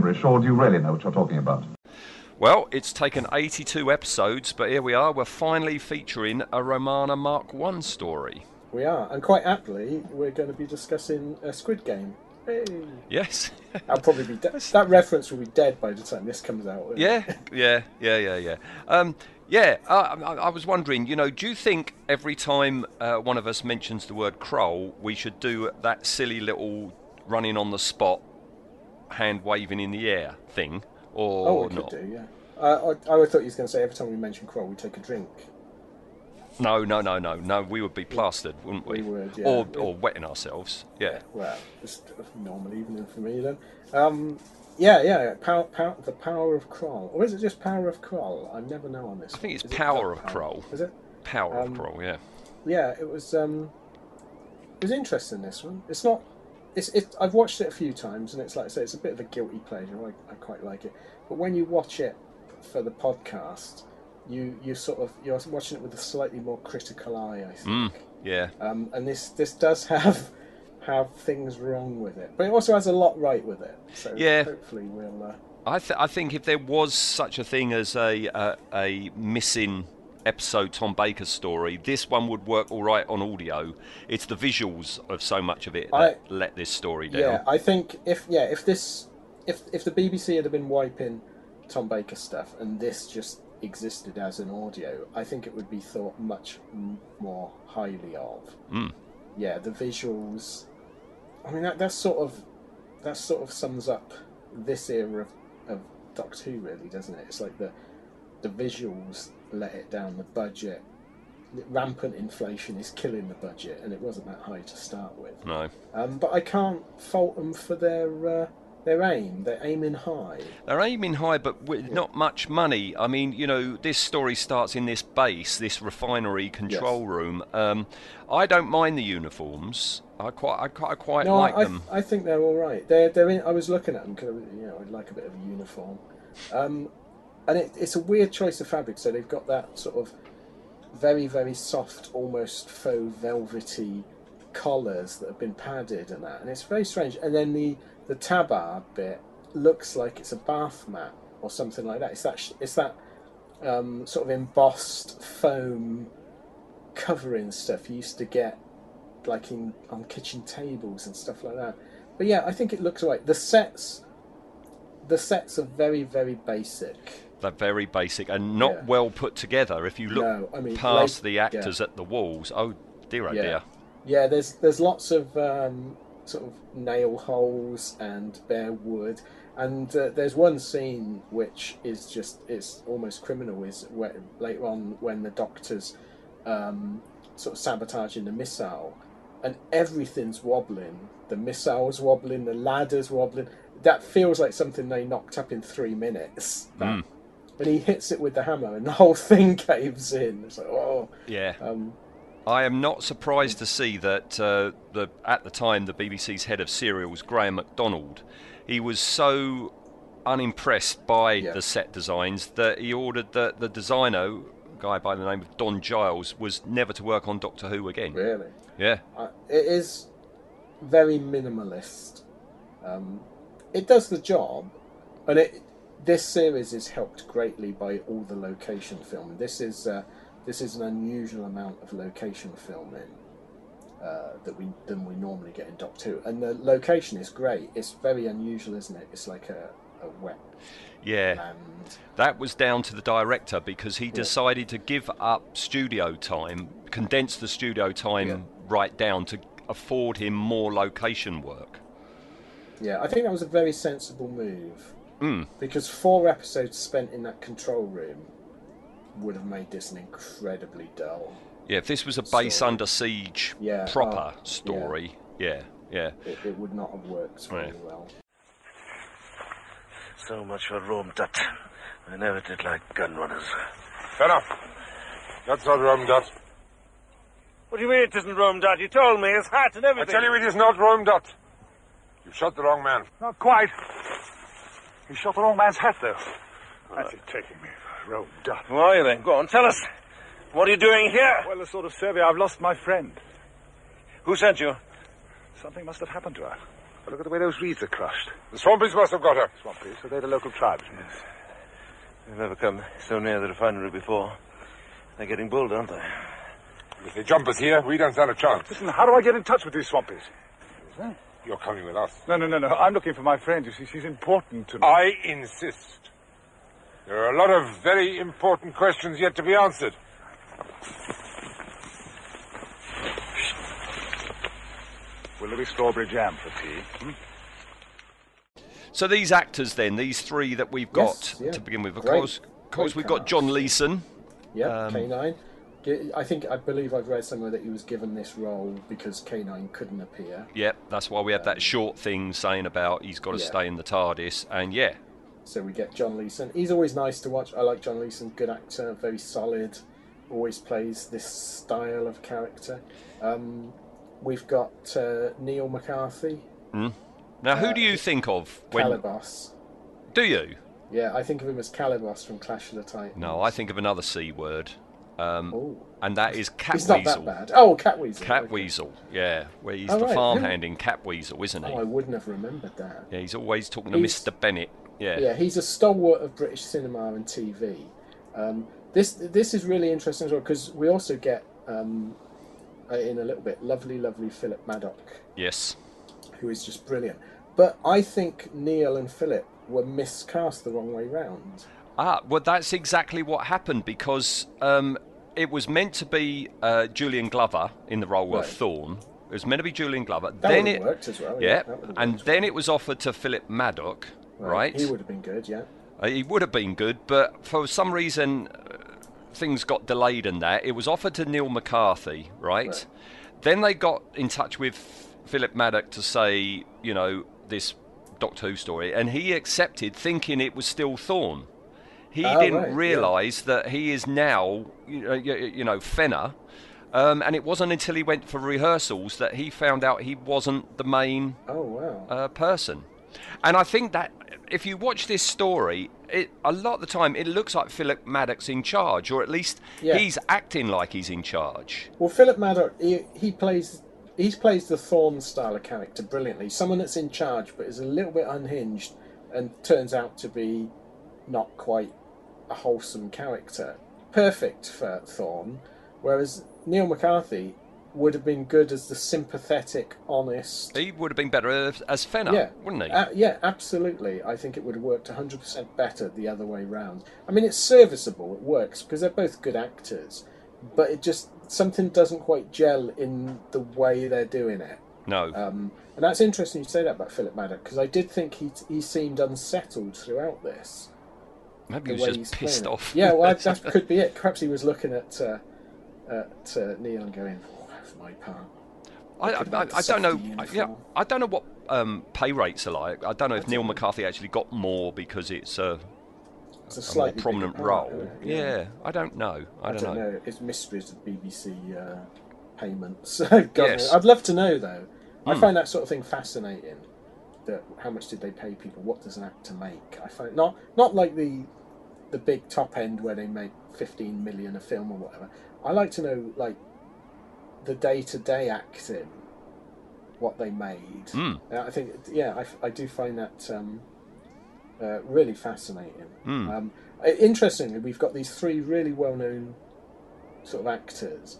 Gibberish, or do you really know what you're talking about? Well, it's taken 82 episodes, but here we are. We're finally featuring a Romana Mark One story. We are, and quite aptly, we're going to be discussing a Squid Game. Hey. Yes. I'll probably be dead. That reference will be dead by the time this comes out. yeah, yeah, yeah, yeah, yeah. Um, yeah, I, I, I was wondering, you know, do you think every time uh, one of us mentions the word Kroll, we should do that silly little running on the spot, hand waving in the air thing, or Oh, we could not? do, yeah. Uh, I, I thought you was going to say every time we mention Kroll, we take a drink. No, no, no, no, no. We would be plastered, wouldn't we? We would, yeah. Or, or wetting ourselves. Yeah. Well, it's normal evening for me then. Um, yeah, yeah. Power, power, the power of Kroll, or is it just power of Kroll? I never know on this. I think it's Is Power the of Kroll. Is it? Power Um, of Kroll. Yeah. Yeah, it was. Um, it was interesting. This one. It's not. It's. It, I've watched it a few times, and it's like I say, it's a bit of a guilty pleasure. I, I quite like it, but when you watch it for the podcast, you you sort of you're watching it with a slightly more critical eye. I think. Mm, yeah. Um, and this this does have have things wrong with it, but it also has a lot right with it. So Yeah. hopefully we'll. Uh, I, th- I think if there was such a thing as a a, a missing episode Tom Baker's story, this one would work all right on audio. It's the visuals of so much of it that I- let this story down. Yeah, I think if yeah, if this if if the BBC had been wiping Tom Baker stuff and this just existed as an audio, I think it would be thought much more highly of. Mm. Yeah, the visuals. I mean, that that's sort of that sort of sums up this era of, of Doctor Who, really, doesn't it? It's like the the visuals let it down, the budget. Rampant inflation is killing the budget, and it wasn't that high to start with. No, Um, but I can't fault them for their uh, their aim. They're aiming high. they're aiming high, but with not much money. I mean, you know, this story starts in this base, this refinery control Yes. room. Um, I don't mind the uniforms. I quite, I quite, I quite no, like I, them. I think they're all right. They're they're. In, I was looking at them because you know I'd like a bit of a uniform, um, and it, it's a weird choice of fabric. So they've got that sort of very very soft, almost faux velvety collars that have been padded and that, and it's very strange. And then the the tabard bit looks like it's a bath mat or something like that. It's that it's that um, sort of embossed foam covering stuff you used to get like in on kitchen tables and stuff like that. But yeah, I think it looks right. The sets, the sets are very very basic. They're very basic and not Yeah. well put together. If you look No, I mean, past like- the actors at the walls, oh dear, oh Yeah. dear. Yeah, there's there's lots of um, sort of nail holes and bare wood, and uh, there's one scene which is just it's almost criminal. Is where later on when the doctors um, sort of sabotaging the missile, and everything's wobbling. The missile's wobbling, the ladder's wobbling. That feels like something they knocked up in three minutes. That- Mm. And he hits it with the hammer, and the whole thing caves in. It's like, oh, Yeah. um, I am not surprised to see that uh, the at the time the BBC's head of serials, Graeme McDonald, he was so unimpressed by Yeah. the set designs that he ordered that the designer, a guy by the name of Don Giles, was never to work on Doctor Who again. really. Yeah, Uh, it is very minimalist. Um, it does the job, and it this series is helped greatly by all the location filming. This is uh, this is an unusual amount of location filming uh, that we than we normally get in Doctor Who, and the location is great. It's very unusual, isn't it? It's like a, a wet yeah. land. That was down to the director because he decided to give up studio time, condense the studio time Yeah. right down to afford him more location work. Yeah, I think that was a very sensible move. Mm. Because four episodes spent in that control room would have made this an incredibly dull. Yeah, if this was a base Story. under siege Yeah, proper oh, story, yeah, yeah. It, it would not have worked very Right. well. So much for Rohm-Dutt. I never did like gun runners. Enough. That's not Rohm-Dutt. What do you mean it isn't Rohm-Dutt? You told me his hat and everything. I tell you it is not Rohm-Dutt. You shot the wrong man. Not quite. He shot the wrong man's hat, though. That's it taking me for Rome Dut. Who are you then? Go on, tell us. What are you doing here? Well, the sort of survey I've lost my friend. Who sent you? Something must have happened to her. But look at the way those reeds are crushed. The Swampies must have got her. Swampies? so they're the local tribesmen. They've never come so near the refinery before. They're getting bold, aren't they? If they jump us here, we don't stand a chance. Listen, how do I get in touch with these Swampies? You're coming with us. No, no, no, no. I'm looking for my friend. You see, she's important to me. I insist. There are a lot of very important questions yet to be answered. Will there be strawberry jam for tea? Hmm? So these actors, then, these three that we've got Yes, yeah. to begin with, of Great. course, of course, Great we've got. John Leeson. Yeah, Um, K9. I think I believe I've read somewhere that he was given this role because K9 couldn't appear. Yep, that's why we have that short thing saying about he's got to Yeah. stay in the TARDIS, and yeah, So we get John Leeson. He's always nice to watch. I like John Leeson. Good actor, very solid. Always plays this style of character. Um, we've got uh, Neil McCarthy, Now, who do you think of when? Calibos. Do you? Yeah, I think of him as Calibos from Clash of the Titans. No, I think of another C word, um, Oh, and that is he's not Catweazle. that bad. Oh, Catweazle. okay. Catweazle, yeah, where he's Oh, the right, farmhand in Catweazle, isn't he? Oh, I wouldn't have remembered that. Yeah, he's always talking to Mr. Bennett. Yeah. Yeah, he's a stalwart of British cinema and TV. Um, this this is really interesting as well because we also get um, uh, in a little bit lovely, lovely Philip Madoc, Yes. who is just brilliant. But I think Neil and Philip were miscast the wrong way round. Ah, well, that's exactly what happened because um, it was meant to be uh, Julian Glover in the role Right. of Thorn. It was meant to be Julian Glover. That then it worked as well. yeah, have and worked then it was offered to Philip Madoc, well. right? He would have been good, yeah. Uh, he would have been good, but for some reason uh, things got delayed in that. It was offered to Neil McCarthy, right? Right. Then they got in touch with Philip Madoc to say, you know, this Doctor Who story, and he accepted, thinking it was still Thorn. He Oh, didn't right, yeah. realise that he is now, you know, you, you know Fenner. Um, and it wasn't until he went for rehearsals that he found out he wasn't the main Oh wow. uh, person. And I think that if you watch this story, it, a lot of the time it looks like Philip Madoc's in charge, or at least Yeah. he's acting like he's in charge. Well, Philip Madoc, he, he plays he plays the Thorn style of character brilliantly. Someone that's in charge but is a little bit unhinged and turns out to be not quite a wholesome character. Perfect for Thorn. Whereas Neil McCarthy would have been good as the sympathetic, honest. He would have been better as, as Fenner, Yeah, wouldn't he? Uh, yeah, absolutely. I think it would have worked 100% better the other way round. I mean, it's serviceable, it works, because they're both good actors, but it just, something doesn't quite gel in the way they're doing it. no. Um, and that's interesting you say that about Philip Madoc, because I did think he, he seemed unsettled throughout this. Maybe he was he's just pissed playing off. Yeah, well, that could be it. Perhaps he was looking at, uh, at uh, Neil going, oh, that's my part. I, I, I, like the I don't know. yeah. I don't know what um, pay rates are like. I don't know if Neil don't know. McCarthy actually got more because it's a, It's a a more prominent role. isn't? Yeah. I don't know. I, I, don't, know. It's mysteries of BBC uh, payments. Yes. I'd love to know though. I Hmm. find that sort of thing fascinating. That how much did they pay people? What does an actor make? I find not not like the the big top end where they make fifteen million a film or whatever. I like to know like the day to day acting, what they made. Hmm. Uh, I think yeah, I, I do find that um, uh, really fascinating. Hmm. Um, interestingly, we've got these three really well known sort of actors,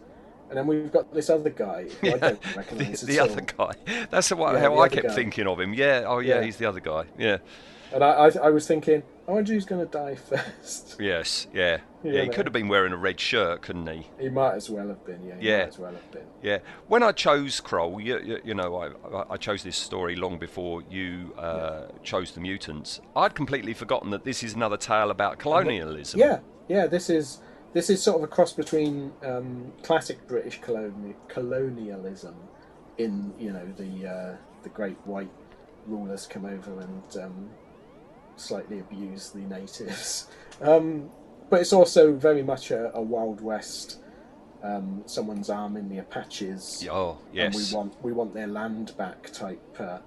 and then we've got this other guy who I don't the, recognise the at other all. guy. That's what, Yeah, how the I kept guy. thinking of him. Yeah. Oh, yeah, Yeah. He's the other guy. Yeah. And I, I, I was thinking, I wonder who's going to die first. Yes. Yeah. Yeah. Yeah, he could have been wearing a red shirt, couldn't he? he might as well have been. Yeah, Yeah. as well have been. Yeah. When I chose Kroll, you, you, you know, I, I chose this story long before you uh, chose the mutants. I'd completely forgotten that this is another tale about colonialism. Yeah, yeah. This is this is sort of a cross between um, classic British coloni- colonialism, in you know the uh, the great white rulers come over and um, slightly abuse the natives, um, but it's also very much a, a Wild West. Um, someone's arming the Apaches, Oh, and we want we want their land back type uh,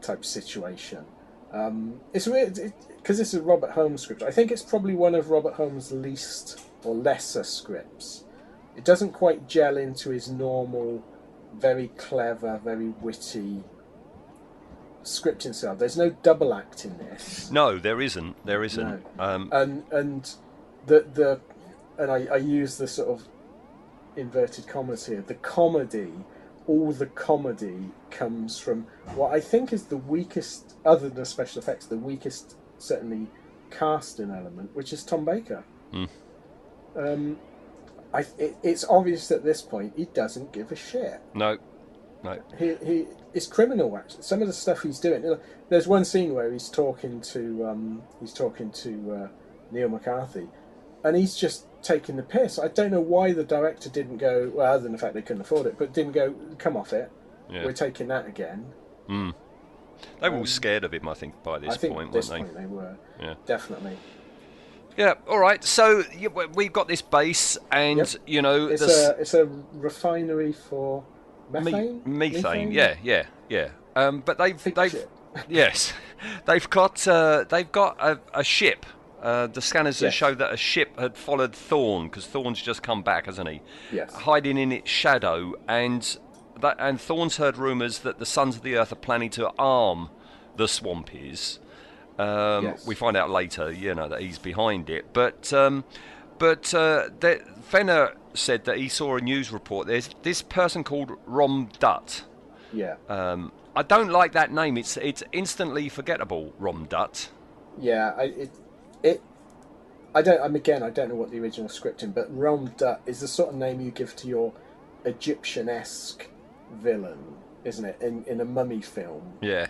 type situation. Um, it's weird because this is a Robert Holmes script. I think it's probably one of Robert Holmes' least or lesser scripts. It doesn't quite gel into his normal, very clever, very witty scripting style. There's no double act in this No, there isn't. There isn't. Um, and and the the and I, I use the sort of inverted commas here. The comedy, all the comedy comes from what I think is the weakest, other than the special effects, the weakest certainly casting element, which is Tom Baker. Hmm. Um, I it, it's obvious at this point he doesn't give a shit no, no. he he is criminal actually. Some of the stuff he's doing. There's one scene where he's talking to um, he's talking to uh, Neil McCarthy, and he's just taking the piss. I don't know why the director didn't go. Well, other than the fact they couldn't afford it, but didn't go. Come off it. Yeah. We're taking that again. Mm. They were all scared of him, I think, by this Um, I think point, this weren't point they were Yeah. definitely. Yeah. All right. So we- we've got this base, and Yep. you know, It's the a it's a refinery for me- methane. methane. Yeah, yeah, yeah. Um, but they've Big they've ship. yes, they've got uh, they've got a, a ship. Uh, the scanners Yes. show that a ship had followed Thorn because Thorn's just come back, hasn't he? Yes. Hiding in its shadow, and that and Thorn's heard rumours that the Sons of the Earth are planning to arm the Swampies. Um, Yes. We find out later, you know, that he's behind it. But um, but uh, Fenner said that he saw a news report. There's this person called Rom Dutt. Yeah. Um, I don't like that name. It's it's instantly forgettable. Rohm-Dutt. Yeah, I, it, it, I don't. I'm again. I don't know what the original scripting, but Rohm-Dutt is the sort of name you give to your Egyptian-esque villain, isn't it? In in a mummy film. Yeah.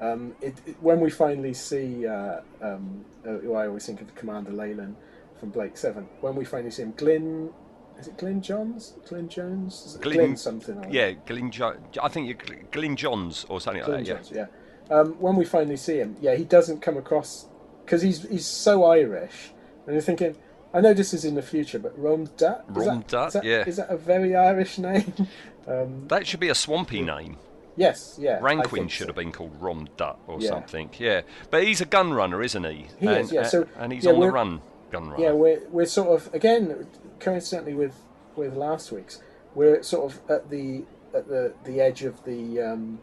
Um, it, it- when we finally see, uh, um, uh, who I always think of Commander Leyland from Blake Seven. When we finally see him, Glyn, is it Glyn Johns? Glyn Jones? Is it Glyn- Glyn something. or- Yeah, Glyn jo- I think you're Glyn Johns or something Glyn like that. Jones, yeah. Um, when we finally see him, yeah, he doesn't come across because he's he's so Irish, and you're thinking, I know this is in the future, but Rom Dutt, is Rom that- Dutt, yeah. is that a very Irish name? um, That should be a swampy name. yes, yeah, Ranquin should so. have been called Rohm-Dutt or Yeah. something. Yeah, but he's a gun runner, isn't he? He and, is, yeah, so- and he's yeah, on the run, gun runner. Yeah, we're we're sort of again coincidentally with with last week's, we're sort of at the at the the edge of the um,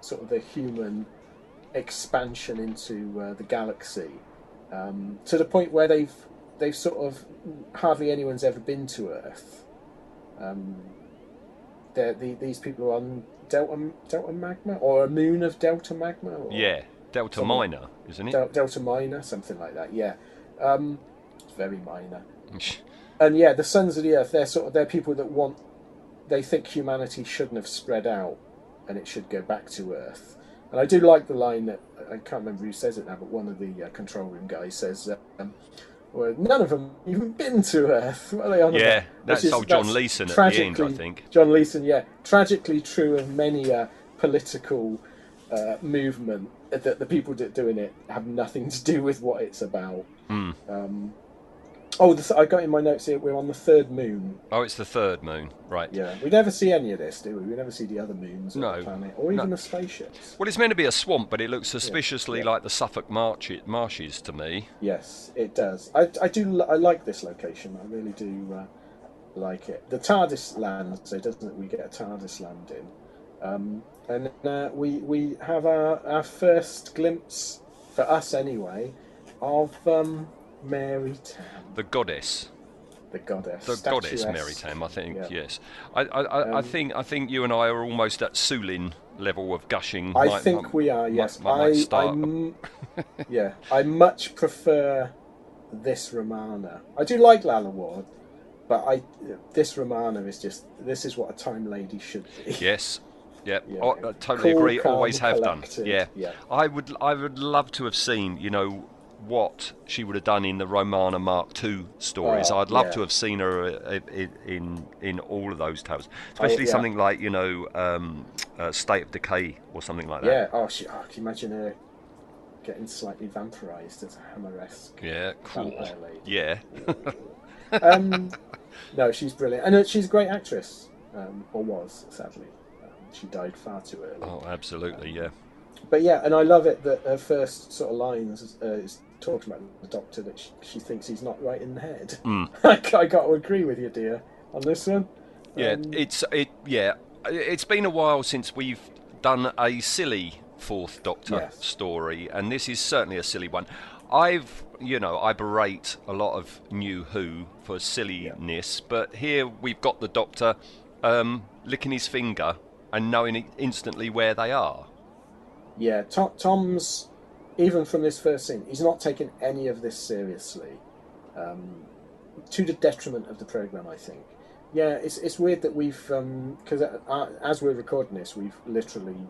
sort of the human expansion into uh, the galaxy um, to the point where they've they've sort of hardly anyone's ever been to Earth. Um, the, these people are on Delta Delta Magma or a moon of Delta Magma. Or yeah, Delta Minor, isn't it? Del- Delta Minor, something like that. Yeah, um, it's very minor. And yeah, the Sons of the Earth, they're sort of they're people that want they think humanity shouldn't have spread out and it should go back to Earth. And I do like the line that I can't remember who says it now, but one of the uh, control room guys says, um, "Well, none of them even been to Earth." What are they on Yeah, about? that's is- old John that's Leeson at the end, I think. John Leeson, yeah, tragically true of many a political uh, movement that the people doing it have nothing to do with what it's about. Hmm. Um, oh, the, th- I got in my notes here. We're on the third moon. Oh, it's the third moon, right? Yeah, we never see any of this, do we? We never see the other moons No. the planet, or even No. the spaceships. Well, it's meant to be a swamp, but it looks suspiciously yeah. like the Suffolk march- marshes to me. Yes, it does. I, I do. I like this location. I really do uh, like it. The TARDIS lands, so doesn't it? We get a TARDIS landing, um, and uh, we we have our, our first glimpse for us anyway of um, Mary Tamm, The goddess, the goddess. the goddess. Mary Tamm, I think. Yeah. Yes, I, I, I, I Um, think I think you and I are almost at Sulin level of gushing. I Might- think might- we are. Yes, might- I. I start- yeah, I much prefer this Romana. I do like Lalla Ward, but I this Romana is just this is what a time lady should be. Yes. Yep. Yeah. Oh, I totally Cool, agree. Always have done. Yeah. yeah. I would. I would love to have seen. You know, what she would have done in the Romana Mark II stories. Oh, I'd love yeah. to have seen her uh, in in, in all of those tales, especially Oh, yeah. something like you know um, uh, State of Decay or something like that. Yeah. Oh, she, oh, can you imagine her getting slightly vampirized as a hammer-esque Yeah, cool. lady? Yeah, um, no, she's brilliant, and uh, she's a great actress, um, or was sadly. Um, she died far too early. oh, absolutely, yeah. But yeah, and I love it that her first sort of lines uh, is talking about the doctor that she, she thinks he's not right in the head. Mm. I, I got to agree with you, dear, on this one. Yeah, Um, it's it. Yeah, it's been a while since we've done a silly Fourth Doctor Yes. story, and this is certainly a silly one. I've, you know, I berate a lot of New Who for silliness, but here we've got the Doctor um, licking his finger and knowing instantly where they are. Yeah, Tom, Tom's even from this first scene, he's not taken any of this seriously, um, to the detriment of the program. I think. Yeah, it's it's weird that we've because uh, as we're recording this, we've literally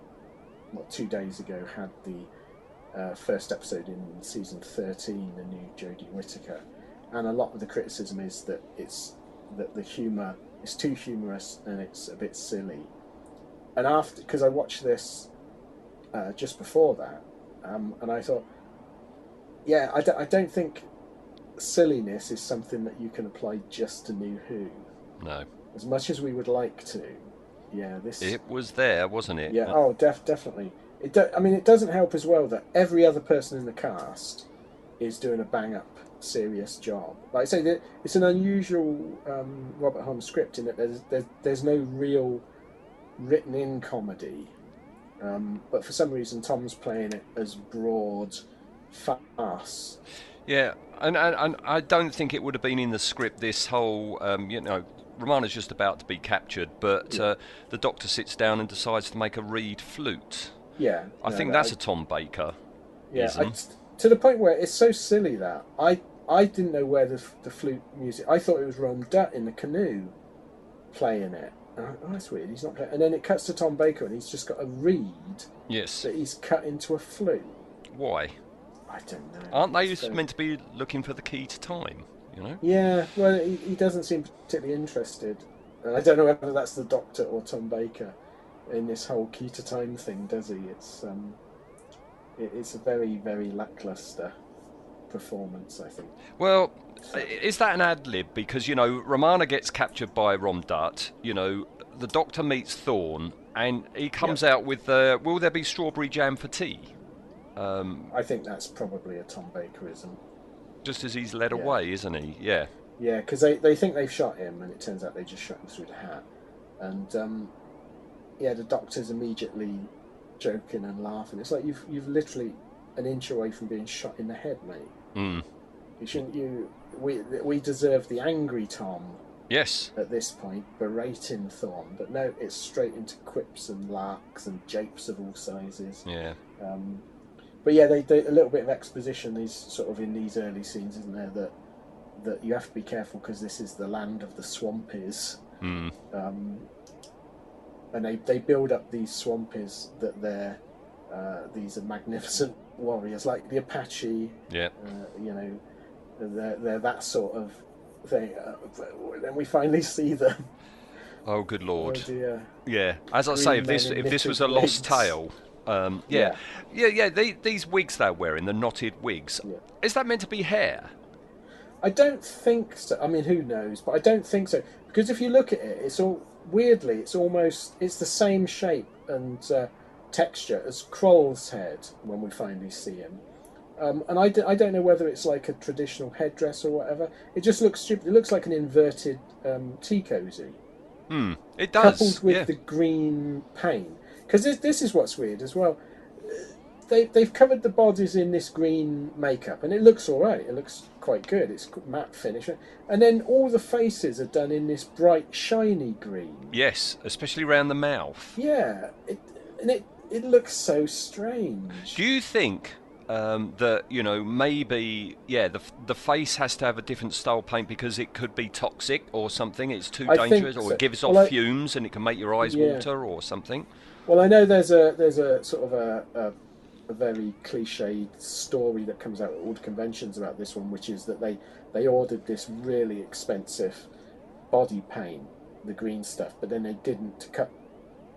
what two days ago had the uh, first episode in season thirteen, the new Jodie Whittaker, and a lot of the criticism is that it's that the humour is too humorous and it's a bit silly. And after, because I watched this uh, just before that, um, and I thought, yeah, I, don't- don't think silliness is something that you can apply just to New Who. No, As much as we would like to, yeah, this. it was there, wasn't it? Yeah. Oh, def- definitely. It. Do- I mean, it doesn't help as well that every other person in the cast is doing a bang up, serious job. Like I say, that it's an unusual um, Robert Holmes script in that there's there's, there's no real written in comedy, um, but for some reason Tom's playing it as broad farce. Yeah, and, and, and I don't think it would have been in the script. This whole, um, you know, Romana's just about to be captured, but uh, the Doctor sits down and decides to make a reed flute. Yeah, I no, think that's I- a Tom Baker. Yeah, I, to the point where it's so silly that I I didn't know where the the flute music. I thought it was Rohm-Dutt in the canoe playing it. Oh, that's weird. He's not playing. And then it cuts to Tom Baker, and he's just got a reed Yes. that he's cut into a flute. Why? I don't know. Aren't they so- meant to be looking for the key to time? You know. Yeah, well, he, he doesn't seem particularly interested. And I don't know whether that's the Doctor or Tom Baker in this whole key to time thing. Does he? It's um, it, it's a very very lackluster performance. I think. Well, is that an ad lib? Because you know, Romana gets captured by Rohm-Dutt. You know, the Doctor meets Thorn, and he comes out with, uh, "Will there be strawberry jam for tea?" Um, I think that's probably a Tom Bakerism. just as he's led Yeah. away, isn't he? Yeah. Yeah, because they, they think they've shot him, and it turns out they just shot him through the hat. And um, yeah, the doctor's immediately joking and laughing. It's like you've you've literally an inch away from being shot in the head, mate. Mm. Shouldn't you? We we deserve the angry Tom Yes. at this point, berating Thorn, but no, it's straight into quips and larks and japes of all sizes. Yeah. Um, but yeah, they, they a little bit of exposition. These sort of in these early scenes, isn't there? That that you have to be careful because this is the land of the swampies, Mm. um, and they they build up these swampies that they're uh, these are magnificent warriors like the Apache. Yeah. Uh, you know, they're they're that sort of thing. Uh, then we finally see them. Oh, good lord. Oh. Yeah, as I Green say, if this if this was a lost wigs. tale, um, yeah, yeah, yeah. they, these wigs they're wearing, the knotted wigs, Yeah. is that meant to be hair? I don't think so. I mean, who knows? But I don't think so because if you look at it, it's all weirdly, it's almost it's the same shape and uh, texture as Kroll's head when we finally see him. Um, and I, d- I don't know whether it's like a traditional headdress or whatever. It just looks stupid. It looks like an inverted um, tea cozy Hmm, it does. coupled with yeah. the green paint. Because this, this is what's weird as well. They, they've covered the bodies in this green makeup, and it looks all right. It looks quite good. It's matte finish, and then all the faces are done in this bright, shiny green. Yes, especially around the mouth. Yeah, it, and it it looks so strange. Do you think um, that you know maybe yeah the the face has to have a different style paint because it could be toxic or something? It's too I dangerous, or it gives off Well, I- fumes and it can make your eyes Yeah. water or something. Well, I know there's a there's a sort of a, a a very cliched story that comes out at all the conventions about this one, which is that they they ordered this really expensive body paint, the green stuff, but then they didn't cut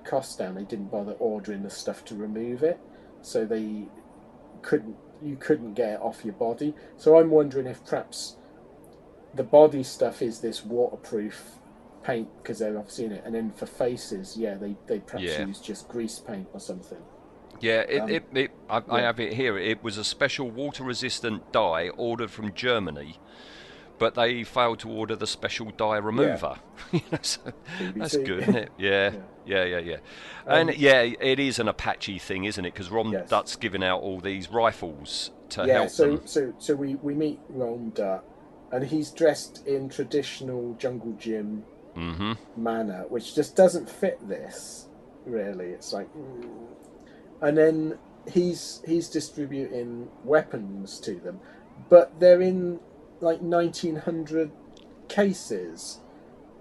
costs down. They didn't bother ordering the stuff to remove it, so they couldn't you couldn't get it off your body. So I'm wondering if perhaps the body stuff is this waterproof paint because they're obviously in it, and then for faces, yeah, they they perhaps Yeah. use just grease paint or something. Yeah, it, Um, it, it, I, I yeah. have it here. It was a special water-resistant dye ordered from Germany, but they failed to order the special dye remover. You know, so that's good, isn't it? Yeah, yeah, yeah, yeah. And Um, yeah, it is an Apache thing, isn't it? Because Ron Yes. Dutt's giving out all these rifles to yeah, help so them. so so we we meet Rohm-Dutt, and he's dressed in traditional jungle gym hmm manner, which just doesn't fit this. Really, it's like, mm. and then he's he's distributing weapons to them, but they're in like nineteen hundred cases.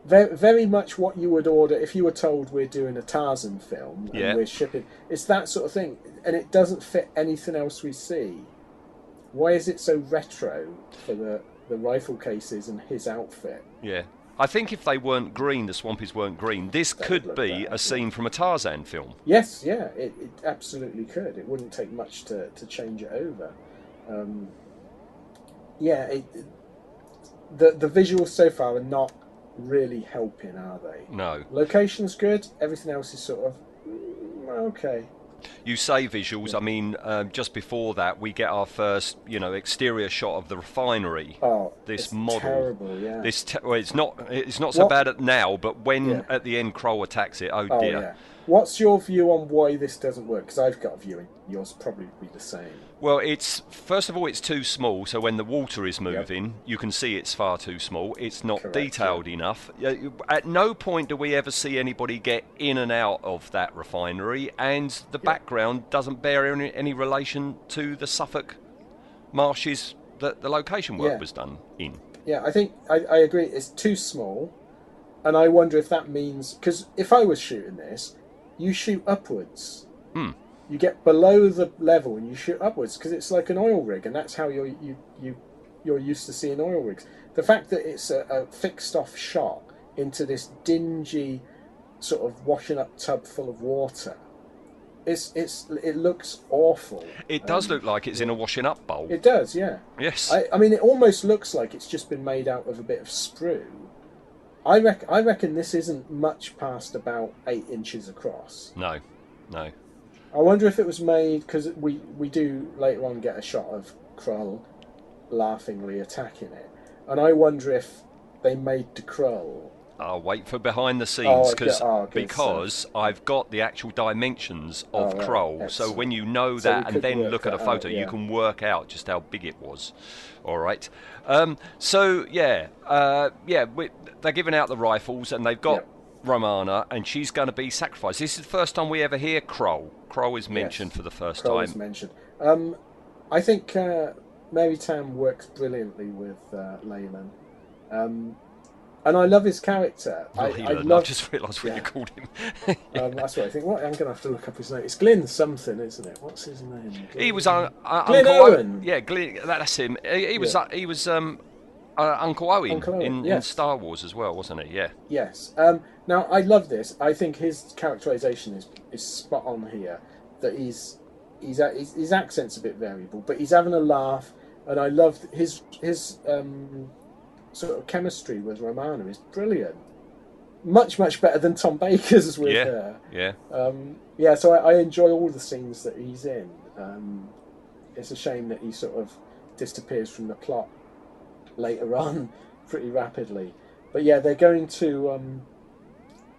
Very, very much what you would order if you were told we're doing a Tarzan film and Yeah. we're shipping. It's that sort of thing, and it doesn't fit anything else we see. Why is it so retro for the the rifle cases and his outfit? Yeah. I think if they weren't green, the Swampies weren't green, this That could be bad, a scene from a Tarzan film. Yes, yeah, it, it absolutely could. It wouldn't take much to, to change it over. Um, yeah, it, the the visuals so far are not really helping, are they? No. Location's good. Everything else is sort of mm, okay. You say visuals. I mean, um, just before that, we get our first, you know, exterior shot of the refinery. Oh, This it's model. terrible. Yeah. This te- well, it's not. It's not so What- bad at now, but when Yeah. at the end Kroll attacks it, oh, oh dear. yeah. What's your view on why this doesn't work? Because I've got a view, and yours probably be the same. Well, it's first of all, it's too small. So when the water is moving, you can see it's far too small. It's not Correct, detailed enough. Yeah, you- At no point do we ever see anybody get in and out of that refinery, and the background doesn't bear any, any relation to the Suffolk marshes that the location work Yeah. was done in. Yeah, I think I, I agree. It's too small, and I wonder if that means because if I was shooting this, you shoot upwards. Hmm. You get below the level and you shoot upwards because it's like an oil rig, and that's how you're you you you're used to seeing oil rigs. The fact that it's a, a fixed off shot into this dingy sort of washing up tub full of water. It's it's it looks awful. It does Um, look like it's in a washing up bowl. It does, yeah. yes. I, I mean, it almost looks like it's just been made out of a bit of sprue. I reckon, I reckon this isn't much past about eight inches across. no, no. I wonder if it was made because we, we do later on get a shot of Kroll laughingly attacking it, and I wonder if they made the Kroll. I'll wait for behind the Oh, scenes okay. cause, Oh, good because I've got the actual dimensions of Oh, right. Kroll. So when you know So that and then look at a photo, out, you can work out just how big it was. All right. Um, so yeah, uh, yeah, we, they're giving out the rifles and they've got Yep. Romana and she's going to be sacrificed. This is the first time we ever hear Kroll. Kroll is mentioned Yes. for the first Kroll time. is mentioned. Um, I think uh, Mary Tamm works brilliantly with uh, Leyland. Um, and I love his character. I, I love I've just realised what yeah. you called him. Um, that's what I think. What I'm going to have to look up his name. It's Glyn something, isn't it? What's his name? He was uh, uh, Glyn Uncle Owen. Yeah, Glyn, that's him. He, he was Yeah. uh, he was um, uh, Uncle Owen, Uncle Owen, in, in. Star Wars as well, wasn't he? Yeah. Yes. Um, now I love this. I think his characterization is is spot on here. That he's he's, his, his accent's a bit variable, but he's having a laugh, and I love his his um, sort of chemistry with Romana is brilliant. Much much better than Tom Baker's with Yeah. her. Yeah. Um, yeah, so I, I enjoy all the scenes that he's in. Um, it's a shame that he sort of disappears from the plot later on pretty rapidly. But yeah, they're going to um,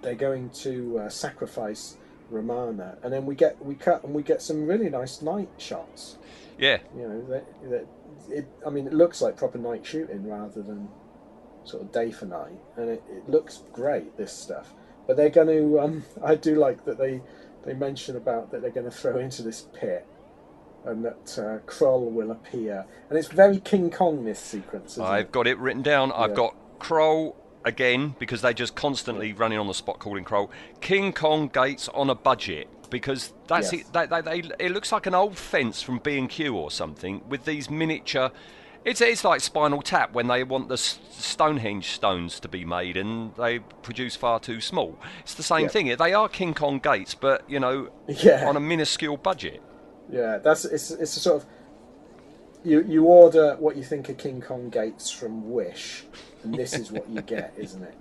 they're going to uh, sacrifice Romana, and then we get we cut and we get some really nice night shots. Yeah. You know, that, that it. I mean, it looks like proper night shooting rather than sort of day for night, and it, it looks great. This stuff, but they're going to. Um, I do like that they they mention about that they're going to throw into this pit. And that uh, Kroll will appear, and it's very King Kong this sequence. Isn't I've it? got it written down. I've Yeah. got Kroll again because they're just constantly running on the spot calling Kroll. King Kong Gates on a budget. because that's Yes. it. They, they, they, it looks like an old fence from B and Q or something with these miniature. It's it's like Spinal Tap when they want the Stonehenge stones to be made and they produce far too small. It's the same Yeah. thing. They are King Kong gates, but you know, Yeah. on a minuscule budget. Yeah, that's it's it's a sort of you you order what you think are King Kong gates from Wish, and this is what you get, isn't it?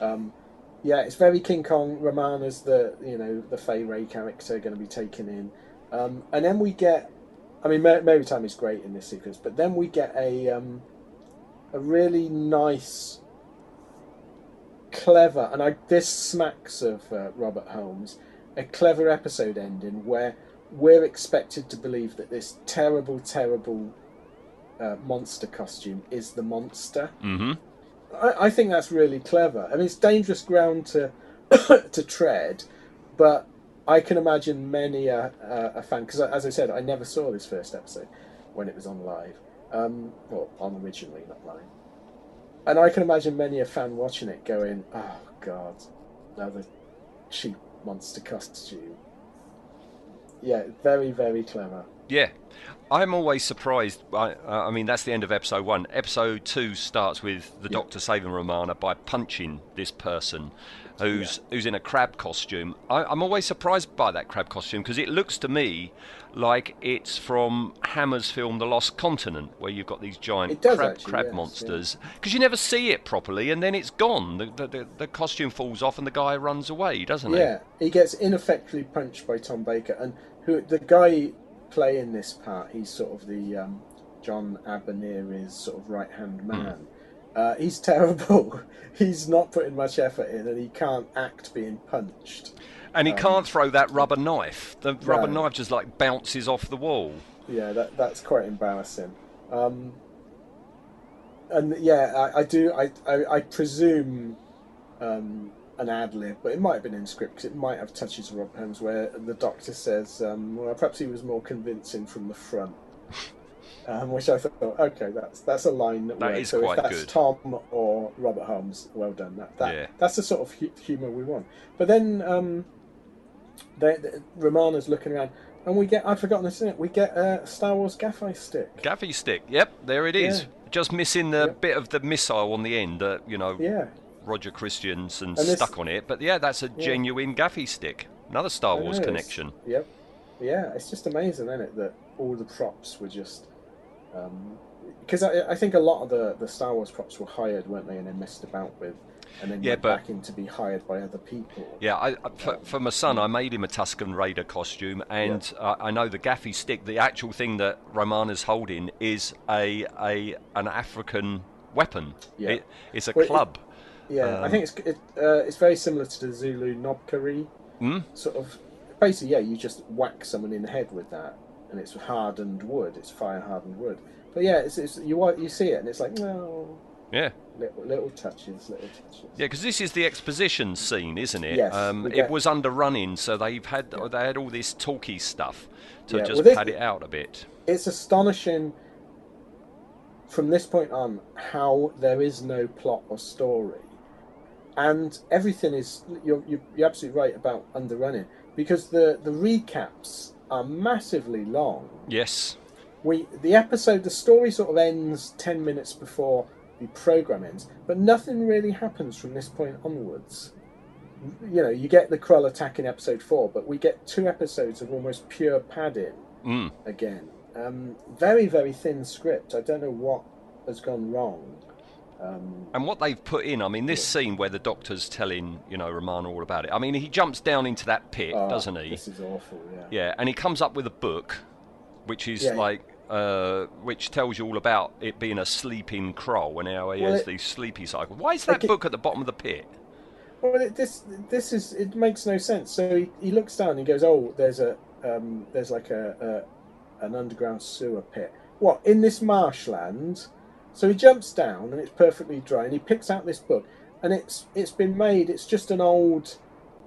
Um, yeah, it's very King Kong. Romana's the you know the Fay Wray character going to be taken in, um, and then we get. I mean, Ma- Mary Tamm is great in this sequence, but then we get a um, a really nice, clever, and I this smacks of uh, Robert Holmes, a clever episode ending where we're expected to believe that this terrible, terrible uh, monster costume is the monster. hmm I, I think that's really clever. I mean, it's dangerous ground to to tread, but I can imagine many a, a, a fan because, as I said, I never saw this first episode when it was on live, um, or on originally, not live. And I can imagine many a fan watching it going, "Oh God, another cheap monster costume." Yeah, very, very clever. Yeah, I'm always surprised. I, uh, I mean, that's the end of episode one. Episode two starts with the Yeah. Doctor saving Romana by punching this person, who's who's in a crab costume. I, I'm always surprised by that crab costume because it looks to me like it's from Hammer's film The Lost Continent, where you've got these giant crab actually, crab yes, monsters. Because you never see it properly, and then it's gone. The, the, the, the costume falls off, and the guy runs away, doesn't he? Yeah, he gets ineffectually punched by Tom Baker, and who the guy playing this part, he's sort of the um, John Abineri's sort of right hand man. Uh, he's terrible. he's not putting much effort in, and he can't act being punched. And he can't throw that rubber knife. The rubber Um, No. knife just like bounces off the wall. Yeah, that that's quite embarrassing. Um, and yeah, I, I do. I, I, I presume um, an ad lib, but it might have been in script 'cause it might have touches of Rob Holmes where the doctor says, um, "Well, perhaps he was more convincing from the front." Um, which I thought, okay, that's that's a line that, That works. is so quite if that's good. Tom or Robert Holmes, well done. That, that Yeah. that's the sort of hu- humour we want. But then um, they, they, Romana's looking around, and we get I'd forgotten this in it. We get a Star Wars gaffi stick. Gaffi stick. Yep, there it is. Yeah. Just missing the Yep. bit of the missile on the end that you know Yeah, Roger Christiansen this- stuck on it. But yeah, that's a genuine gaffi stick. Another Star Wars connection. Yep. Yeah, it's just amazing, isn't it, that all the props were just. Because I, I think a lot of the, the Star Wars props were hired, weren't they, and then messed about with, and then Yeah, went but- back in to be hired by other people. Yeah, I, I- for, for my son, I made him a Tusken Raider costume, and uh, I know the gaffi stick. The actual thing that Romana's holding is a a an African weapon. Yeah. It, it's a Well, it- Yeah, I Um, think it's it, uh, it's very similar to the Zulu knobkerrie Hmm? sort of. Basically, yeah, you just whack someone in the head with that, and it's hardened wood. It's fire hardened wood. But yeah, it's, it's you you see it, and it's like no Yeah. little little touches, little touches. Yeah, because this is the exposition scene, isn't it? Yes, um, we it was under running, so they've had they had all this talky stuff to Yeah, just well, this- pad it out a bit. it's astonishing from this point on how there is no plot or story and everything is you're, you're, you're absolutely right about underrunning because the, the recaps are massively long Yes. we the episode the story sort of ends 10 minutes before the program ends but nothing really happens from this point onwards you know you get the Kroll attack in episode 4 but we get two episodes of almost pure padding Mm. again. Um, very, very thin script. I don't know what has gone wrong. Um, And what they've put in, I mean, this scene where the doctor's telling, you know, Romana all about it. I mean, he jumps down into that pit, oh, doesn't he? This is awful. Yeah. Yeah, and he comes up with a book, which is Yeah. like, uh, which tells you all about it being a sleeping crow and how he Well, has it- these sleepy cycles. Why is that book at the bottom of the pit? Well, it, this this is it makes no sense. So he, he looks down and he goes, "Oh, there's a um, there's like a, a an underground sewer pit. What in this marshland?" So he jumps down and it's perfectly dry, and he picks out this book, and it's it's been made. It's just an old,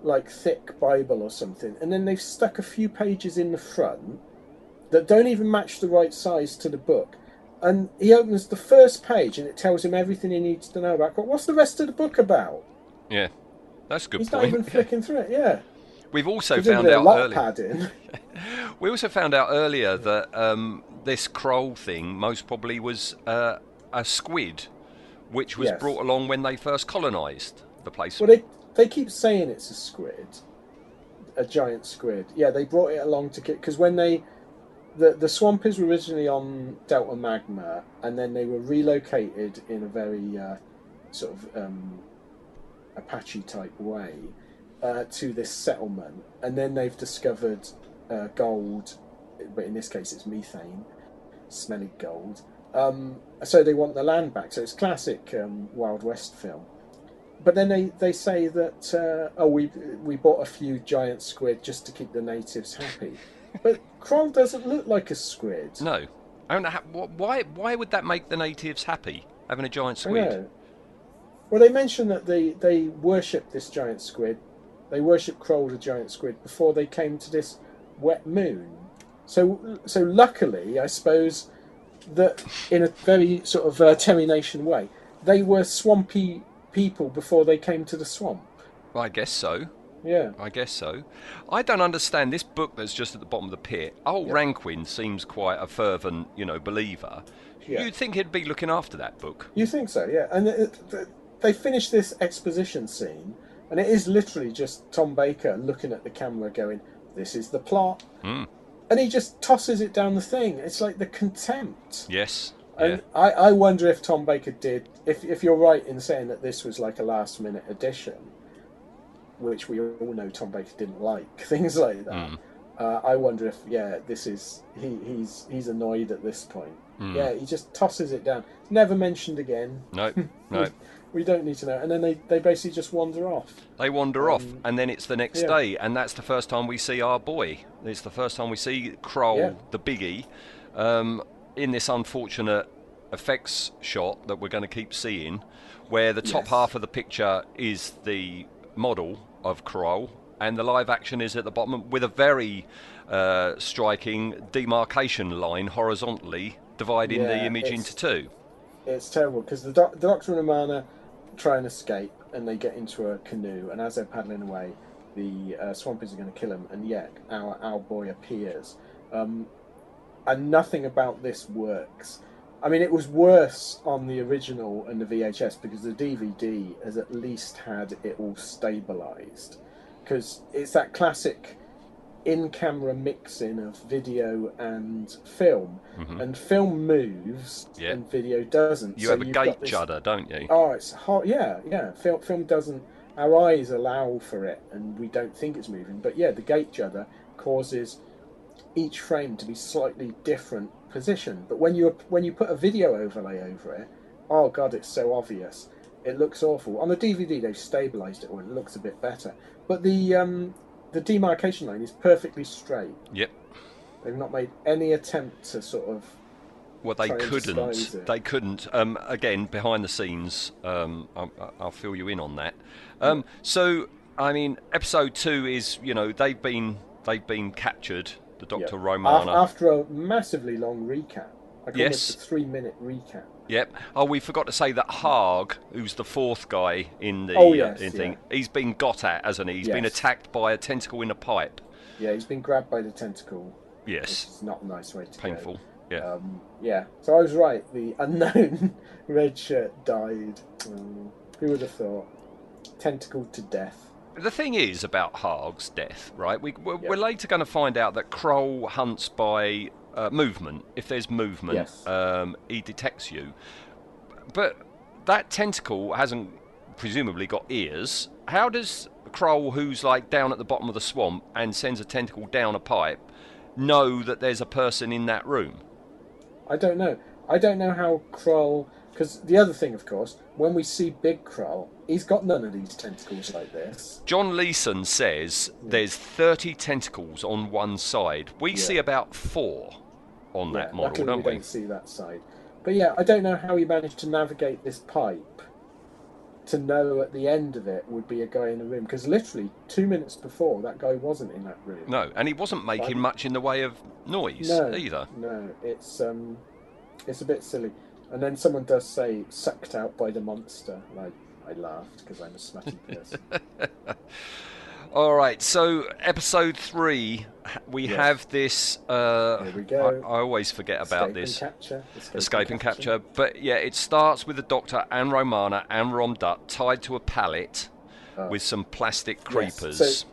like thick Bible or something, and then they've stuck a few pages in the front that don't even match the right size to the book. And he opens the first page, and it tells him everything he needs to know about. But what's the rest of the book about? Yeah, that's good He's point. not even flicking through it. Yeah. We've also a found out earlier. We also found out earlier that um, this Kroll thing most probably was uh, a squid, which was Yes. brought along when they first colonised the place. Well, they they keep saying it's a squid, a giant squid. Yeah, they brought it along to because when they the the swamp is originally on Delta Magma, and then they were relocated in a very uh, sort of um, Apache type way uh, to this settlement, and then they've discovered uh, gold, but in this case it's methane, smelly gold. Um, so they want the land back. So it's classic um, Wild West film. But then they, they say that uh, oh we we bought a few giant squid just to keep the natives happy, but Kroll doesn't look like a squid. no, I don't know how, why. Why would that make the natives happy having a giant squid? Well, they mentioned that they they worship this giant squid. They worship Kroll the giant squid before they came to this wet moon. So so luckily, I suppose that in a very sort of uh, Terry Nation way, they were swampy people before they came to the swamp. I guess so. Yeah. I guess so. I don't understand this book that's just at the bottom of the pit. Old Ranquin seems quite a fervent, you know, believer. Yeah. You'd think he'd be looking after that book. You think so, yeah. And it, it, they finish this exposition scene, and it is literally just Tom Baker looking at the camera going, This is the plot. Hmm. And he just tosses it down the thing. It's like the contempt. Yes. And yeah. I, I wonder if Tom Baker did, if, if you're right in saying that this was like a last minute addition, which we all know Tom Baker didn't like, things like that. Hmm. Uh, I wonder if, yeah, this is, he, he's, he's annoyed at this point. Hmm. Yeah, he just tosses it down. Never mentioned again. No, no. We don't need to know. And then they, they basically just wander off. They wander off, and then it's the next Um, yeah. day, and that's the first time we see our boy. It's the first time we see Kroll, Yeah. the biggie, um, in this unfortunate effects shot that we're going to keep seeing, where the top Yes. half of the picture is the model of Kroll, and the live action is at the bottom with a very uh, striking demarcation line horizontally dividing the image into two. It's terrible because the, doc- the Doctor and Romana try and escape and they get into a canoe. And as they're paddling away, the uh, Swampies are going to kill them. And yet, our, our boy appears. Um, and nothing about this works. I mean, it was worse on the original and the VHS because the DVD has at least had it all stabilized. Because it's that classic in camera mixing of video and film. And film moves Mm-hmm. Yeah. and video doesn't. You So have a gate this- judder, don't you? Oh, it's hot. Yeah, yeah. Film, film doesn't. Our eyes allow for it, and we don't think it's moving. But yeah, the gate judder causes each frame to be slightly different position. But when you when you put a video overlay over it, oh god, it's so obvious. It looks awful. On the DVD, they've stabilized it, or it looks a bit better. But the um, the demarcation line is perfectly straight. Yep. They've not made any attempt to sort of Well, they couldn't. They couldn't. Um, again, behind the scenes, um, I'll, I'll fill you in on that. Um, so, I mean, episode two is you know they've been they've been captured. The Doctor Yeah. Romana. After a massively long recap, like Yes. almost a three-minute recap. Yep. Oh, we forgot to say that Harg, who's the fourth guy in the Oh, uh, yes, in thing, yeah. he's been got at, hasn't he? He's been attacked by a tentacle in a pipe. Yeah, he's been grabbed by the tentacle. Yes. It's not a nice way to Painful. go. Yeah. Um, yeah, so I was right. The unknown red shirt died. Um, who would have thought? Tentacled to death. The thing is about Harg's death, right? We, we're, Yeah. we're later going to find out that Kroll hunts by uh, movement. If there's movement, Yes. um, he detects you. But that tentacle hasn't presumably got ears. How does Kroll, who's like down at the bottom of the swamp and sends a tentacle down a pipe, know that there's a person in that room? I don't know. I don't know how Kroll. Because the other thing, of course, when we see Big Kroll, he's got none of these tentacles like this. John Leeson says there's 30 tentacles on one side. We Yeah. see about four on that Yeah, model, luckily don't we we? don't see that side. But yeah, I don't know how he managed to navigate this pipe to know at the end of it would be a guy in the room. Because literally two minutes before, that guy wasn't in that room. No, and he wasn't making much in the way of noise no, either. No, it's um, it's a bit silly. And then someone does say "sucked out by the monster," and I, I laughed because I'm a smutty person. All right, so episode three, we Yes. have this. Uh, Here we go. I, I always forget about Escape this. And capture. Escape and capture. But yeah, it starts with the Doctor and Romana and Rohm-Dutt tied to a pallet with some plastic Oh. Yes, creepers. so-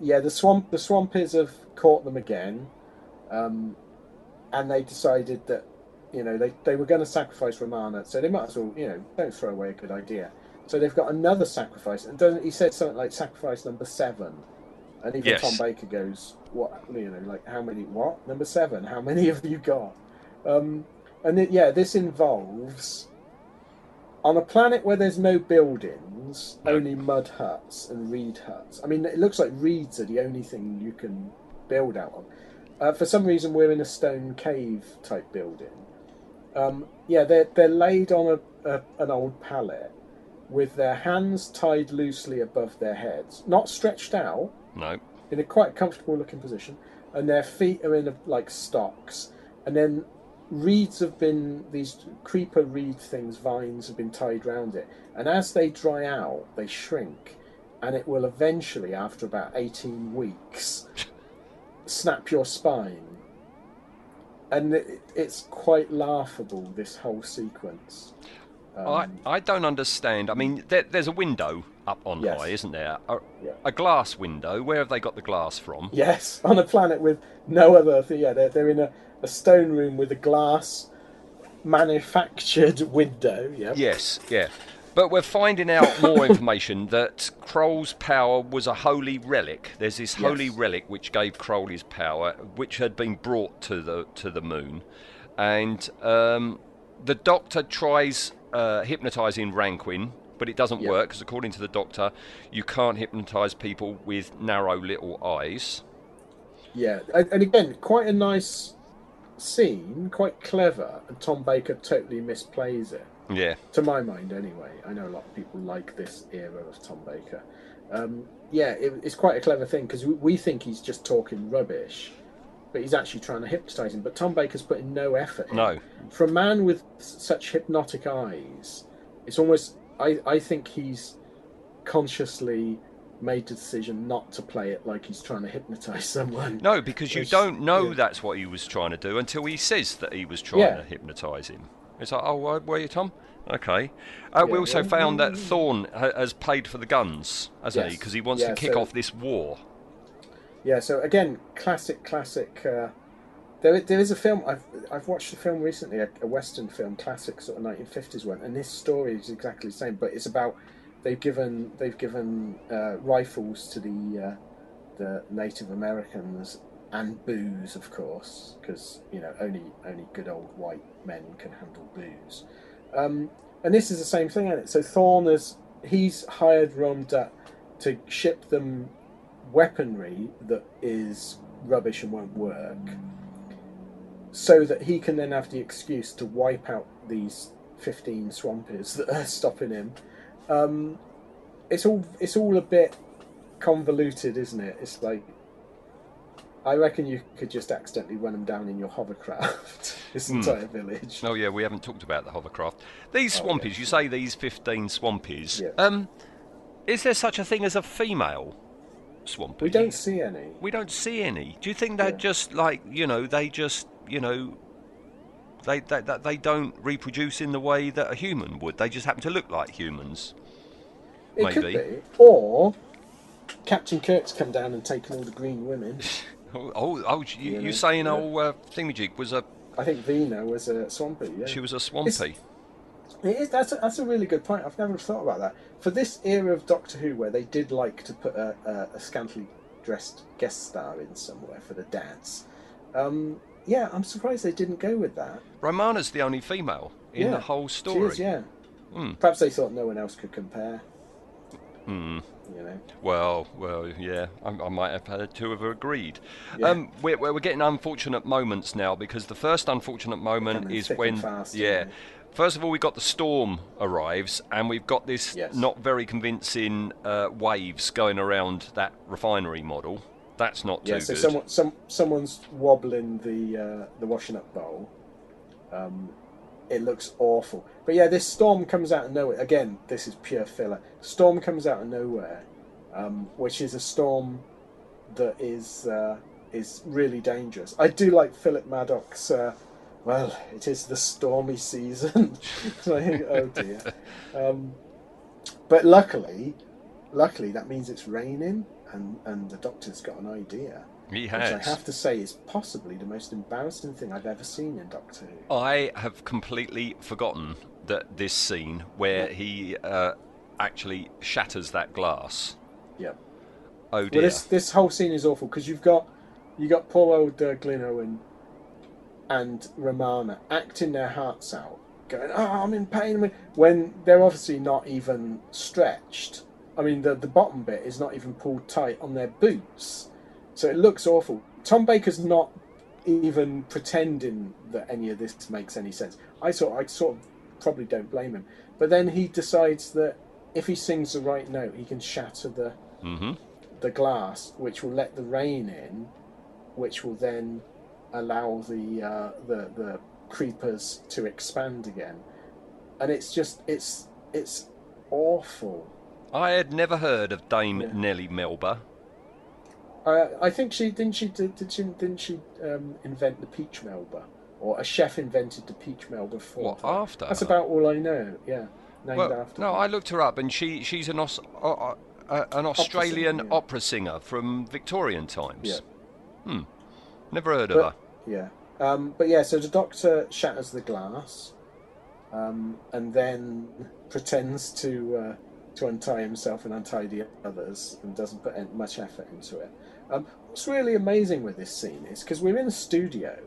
Yeah, the swamp the swampies have caught them again, um, and they decided that you know they, they were going to sacrifice Romana, so they might as well you know don't throw away a good idea. So they've got another sacrifice, and doesn't he said something like sacrifice number seven, and even Yes. Tom Baker goes, "What you know, like how many? What number seven? How many have you got?" Um, and it, yeah, this involves on a planet where there's no buildings, only mud huts and reed huts. I mean, it looks like reeds are the only thing you can build out of. Uh, for some reason, we're in a stone cave type building. Um, yeah, they're they're laid on a, a an old pallet with their hands tied loosely above their heads, not stretched out, no. in a quite comfortable looking position, and their feet are in a, like stocks, and then reeds have been these creeper reed things, vines have been tied round it, and as they dry out, they shrink, and it will eventually, after about eighteen weeks, snap your spine. And it, it's quite laughable this whole sequence. I, Um, I don't understand. I mean, there, there's a window up on Yes. high, isn't there? A, Yeah. a glass window. Where have they got the glass from? Yes, on a planet with no other. Yeah, they're, they're in a, a stone room with a glass manufactured window. Yeah. Yes, yeah. But we're finding out more information that Kroll's power was a holy relic. There's this holy Yes. relic which gave Kroll his power, which had been brought to the to the moon, and um, the Doctor tries uh, hypnotizing Ranquin, but it doesn't Yeah. work because according to the Doctor, you can't hypnotize people with narrow little eyes. Yeah, and, and again, quite a nice scene, quite clever, and Tom Baker totally misplays it. Yeah, To my mind, anyway. I know a lot of people like this era of Tom Baker. Um, yeah, it, it's quite a clever thing because we, we think he's just talking rubbish, but he's actually trying to hypnotise him. But Tom Baker's putting no effort in. No. For a man with such hypnotic eyes, it's almost. I, I think he's consciously made the decision not to play it like he's trying to hypnotise someone. no, because you don't know yeah. that's what he was trying to do until he says that he was trying Yeah. to hypnotise him. It's like, oh, where were you, Tom? Okay. Uh, we also yeah. found that Thawn has paid for the guns, hasn't he? Because he wants Yeah, to kick so- off this war. Yeah, so again, classic, classic. Uh, there, there is a film I've I've watched a film recently, a, a western film, classic sort of nineteen fifties one, and this story is exactly the same, but it's about they've given they've given uh, rifles to the uh, the Native Americans and booze, of course, because you know only only good old white men can handle booze. Um, and this is the same thing, is it? So Thawn has he's hired Rohm-Dutt to ship them weaponry that is rubbish and won't work, so that he can then have the excuse to wipe out these fifteen swampies that are stopping him. Um, it's all it's all a bit convoluted, isn't it? It's like I reckon you could just accidentally run them down in your hovercraft. this entire village. Oh yeah, we haven't talked about the hovercraft. These Oh, swampies, yeah. you say these fifteen swampies. Yeah. Um, is there such a thing as a female swampy? We don't see any. We don't see any. Do you think they're Yeah. just like you know they just you know they they that they don't reproduce in the way that a human would? They just happen to look like humans. It could Maybe. be, or Captain Kirk's come down and taken all the green women. Oh, oh, oh you, You you know, saying yeah. oh uh, thingamajig was a I think Vina was a swampy. Yeah. she was a swampy. It is. That's a, that's a really good point. I've never thought about that. For this era of Doctor Who, where they did like to put a, a, a scantily dressed guest star in somewhere for the dads, um, yeah, I'm surprised they didn't go with that. Romana's the only female in yeah, the whole she story. is, yeah. Hmm. Perhaps they thought no one else could compare. Hmm. You know. Well, well, yeah, I, I might have had to have agreed. Yeah. Um, we're, we're getting unfortunate moments now because the first unfortunate moment is when, fast, yeah? First of all we've got the storm arrives and we've got this Yes. not very convincing uh, waves going around that refinery model. That's not too Yeah. So good. someone some someone's wobbling the uh, the washing up bowl. Um, it looks awful. But yeah, this storm comes out of nowhere. Again, this is pure filler. Storm comes out of nowhere, um, which is a storm that is uh, is really dangerous. I do like Philip Madoc's. Well, it is the stormy season. like, oh dear. Um, but luckily, luckily that means it's raining, and and the doctor's got an idea. He has. Which I have to say is possibly the most embarrassing thing I've ever seen in Doctor Who. I have completely forgotten that this scene where he uh, actually shatters that glass. Yeah. Oh Well, dear. this this whole scene is awful because you've got you got poor old uh, Glyn Owen and Romana acting their hearts out, going, "Oh, I'm in pain," when they're obviously not even stretched. I mean, the the bottom bit is not even pulled tight on their boots, so it looks awful. Tom Baker's not even pretending that any of this makes any sense. I sort I sort of probably don't blame him, but then he decides that if he sings the right note, he can shatter the hmm the glass, which will let the rain in, which will then allow the uh, the the creepers to expand again, and it's just it's it's awful. I had never heard of Dame Yeah. Nellie Melba. Uh, I think she didn't she did, did she didn't she um, invent the peach melba, or a chef invented the peach melba for What, after That's about all I know. Yeah, named Well, after. no, her. I looked her up, and she she's an Aus- uh, uh, uh, an Australian singer, opera, singer from Victorian times. Yeah. Hmm. Never heard of her. Yeah. Um, but yeah, so the doctor shatters the glass um, and then pretends to uh, to untie himself and untie the others and doesn't put much effort into it. Um, what's really amazing with this scene is because we're in a studio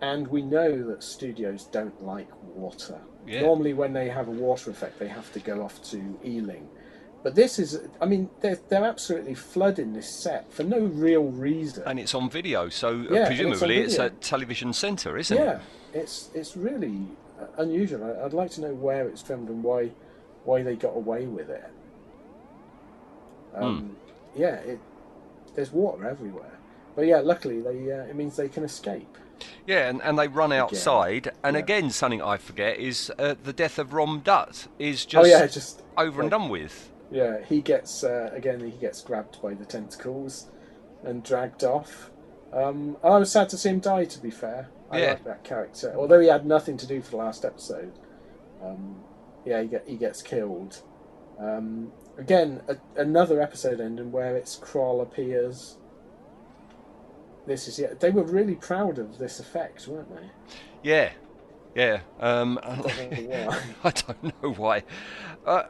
and we know that studios don't like water. Yeah. Normally, when they have a water effect, they have to go off to Ealing. But this is, I mean, they're, they're absolutely flooding this set for no real reason. And it's on video, so uh, Yeah, and it's presumably it's, a television centre, isn't yeah, it? Yeah, it's it's really uh, unusual. I, I'd like to know where it's filmed and why why they got away with it. Um, Yeah, it, there's water everywhere, but yeah, luckily they uh, it means they can escape. Yeah, and, and they run outside, and Yeah. again, something I forget is uh, the death of Rohm-Dutt is just, oh yeah, just over and done with. Yeah, he gets uh, again. He gets grabbed by the tentacles and dragged off. Um, I was sad to see him die. To be fair, I Yeah. like that character, although he had nothing to do for the last episode. Um, yeah, he, get, he gets killed. Um, again, a, another episode ending where it's Kroll appears. This is yeah. They were really proud of this effect, weren't they? Yeah, yeah. Um, I don't know why. I don't know why. Uh,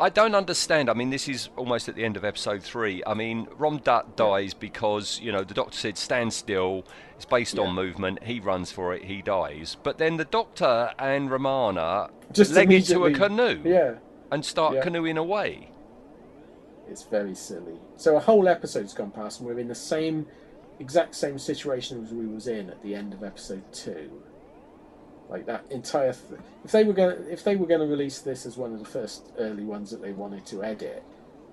I don't understand. I mean, this is almost at the end of episode three. I mean, Rohm-Dutt dies because you know the doctor said stand still. It's based Yeah. on movement. He runs for it. He dies. But then the doctor and Romana Just leg it into a canoe Yeah, and start Yeah. canoeing away. It's very silly. So a whole episode's gone past, and we're in the same, exact same situation as we was in at the end of episode two. Like that entire. Th- if they were going, to if they were going to release this as one of the first early ones that they wanted to edit,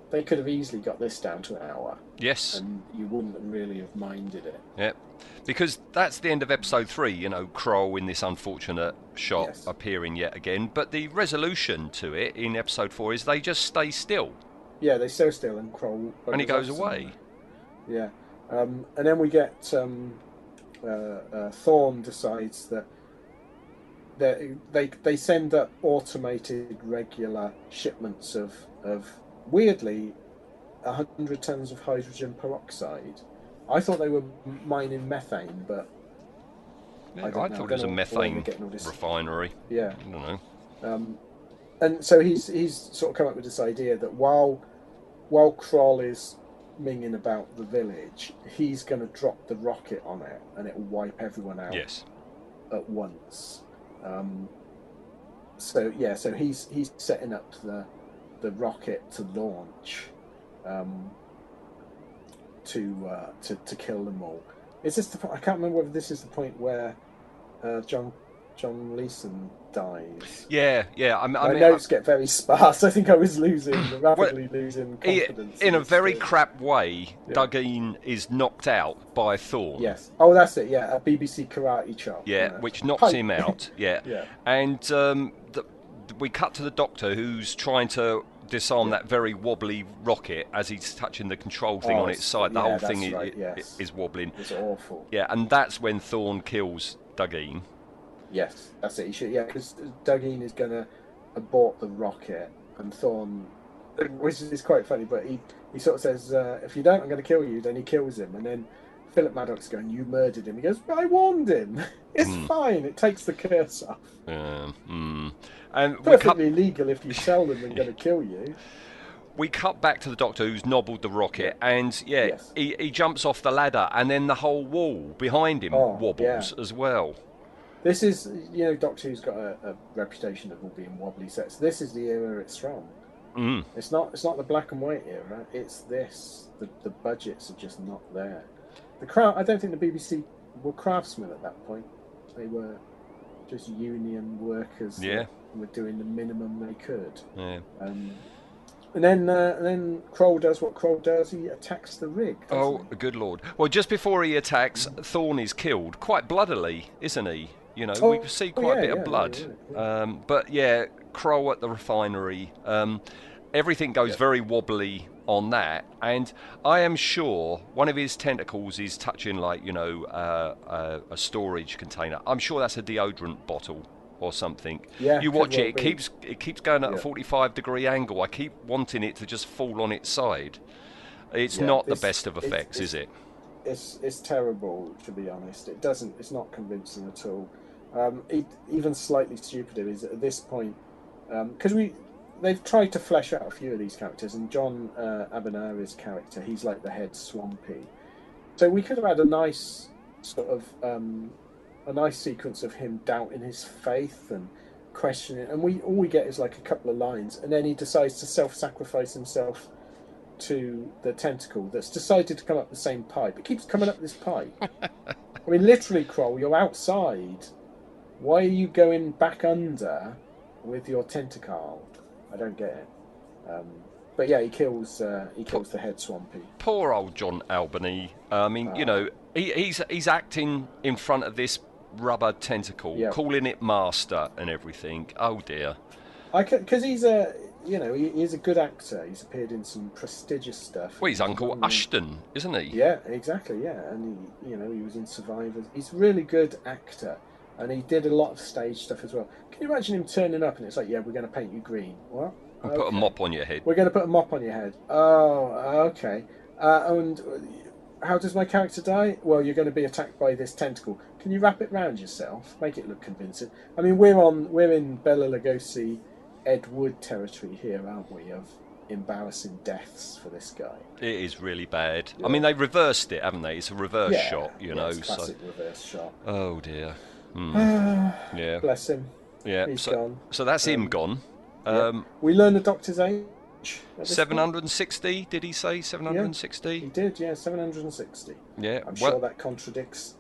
they could have easily got this down to an hour, Yes. and you wouldn't really have minded it. Yep. Because that's the end of episode three, you know, Kroll in this unfortunate shot Yes. appearing yet again. But the resolution to it in episode four is they just stay still Yeah, they stay still and Kroll. and he goes away. somewhere. Yeah, um, and then we get um, uh, uh, Thawn decides that they they they send up automated regular shipments of of weirdly hundred tons of hydrogen peroxide. I thought they were mining methane, but Yeah, I I, don't know. thought it was a don't know where they're methane getting all this- refinery. yeah. I don't know. Um, and so he's he's sort of come up with this idea that while while Kroll is minging about the village, he's going to drop the rocket on it, and it will wipe everyone out Yes. at once. Um, so yeah, so he's he's setting up the the rocket to launch um, to, uh, to to kill them all. Is this the? I can't remember whether this is the point where uh, John John Leeson dies. Yeah, yeah. I, m- I My mean, notes get very sparse. I think I was losing, rapidly Well, losing confidence. in a very crap way, Yeah. Dugeen is knocked out by Thawn. Yes. Oh, that's it. Yeah, a BBC karate chop. Yeah, which knocks him out. Yeah. Yeah. And um, the, we cut to the doctor who's trying to disarm that very wobbly rocket as he's touching the control thing Oh, on its side. The yeah, whole thing right, i- yes. is wobbling. It's awful. Yeah, and that's when Thawn kills Dugeen. Yes, that's it. He should, yeah, because Dugeen is going to abort the rocket, and Thawn, which is quite funny, but he, he sort of says, uh, "If you don't, I'm going to kill you." Then he kills him, and then Philip Madoc's going, "You murdered him." He goes, "I warned him. It's Hmm. fine. It takes the curse off. Um, mm. And Perfectly legal if you sell them they're going to kill you." we cut back to the Doctor who's nobbled the rocket, and yeah, Yes. he, he jumps off the ladder, and then the whole wall behind him Oh, wobbles yeah. as well. This is, you know, Doctor Who's got a, a reputation of all being wobbly sets. This is the era it's from. Mm. It's not. It's not the black and white era. It's this. The the budgets are just not there. The craft. I don't think the BBC were craftsmen at that point. They were just union workers. Yeah. Were doing the minimum they could. Yeah. Um, and then uh, and then Kroll does what Kroll does. He attacks the rig. Oh, good lord. Well, just before he attacks, Thawn is killed quite bloodily, isn't he? You know, Oh, we see oh, quite a bit yeah, of blood. yeah, yeah. Um, but yeah, Kroll at the refinery. Um, everything goes very wobbly on that, and I am sure one of his tentacles is touching, like you know, uh, uh, a storage container. I'm sure that's a deodorant bottle or something. Yeah, you watch it; it be. keeps it keeps going at a 45 degree angle. I keep wanting it to just fall on its side. It's Yeah, not the this- best of it's- effects, it's- is it? it's it's terrible to be honest. It doesn't. It's not convincing at all. Um, it, even slightly stupider is at this point because we they've tried to flesh out a few of these characters, and John uh, Abineri's character, he's like the head swampy. So we could have had a nice sort of um, a nice sequence of him doubting his faith and questioning, and we all we get is like a couple of lines, and then he decides to self-sacrifice himself to the tentacle that's decided to come up the same pipe. It keeps coming up this pipe. I mean, literally, Kroll, you're outside. Why are you going back under with your tentacle? I don't get it. Um, but yeah, he kills. Uh, he kills the head swampy. Poor old John Abineri. I mean, you know, he, he's he's acting in front of this rubber tentacle, Yeah. calling it master and everything. Oh dear. I because he's a you know he, he's a good actor. He's appeared in some prestigious stuff. Well, he's Uncle Mm. Ashton, isn't he? Yeah, exactly. Yeah, and he, you know, he was in Survivors. He's a really good actor, and he did a lot of stage stuff as well. Can you imagine him turning up and it's like, yeah, we're going to paint you green. What? And Put a mop on your head. We're going to put a mop on your head. Oh, okay. Uh, and how does my character die? Well, you're going to be attacked by this tentacle. Can you wrap it round yourself? Make it look convincing. I mean, we're on we're in Bela Lugosi, Ed Wood territory here, aren't we? Of embarrassing deaths for this guy. It is really bad. I mean, they reversed it, haven't they? It's a reverse Yeah, shot, you yeah, know. it's So, classic reverse shot. oh dear. Hmm. yeah, Bless him. yeah. he's So, gone. so that's him Um, gone. Yeah. Um, we learn the doctor's age. at this point. 760, did he say? 760? He did, yeah, 760. Yeah. I'm well, sure that contradicts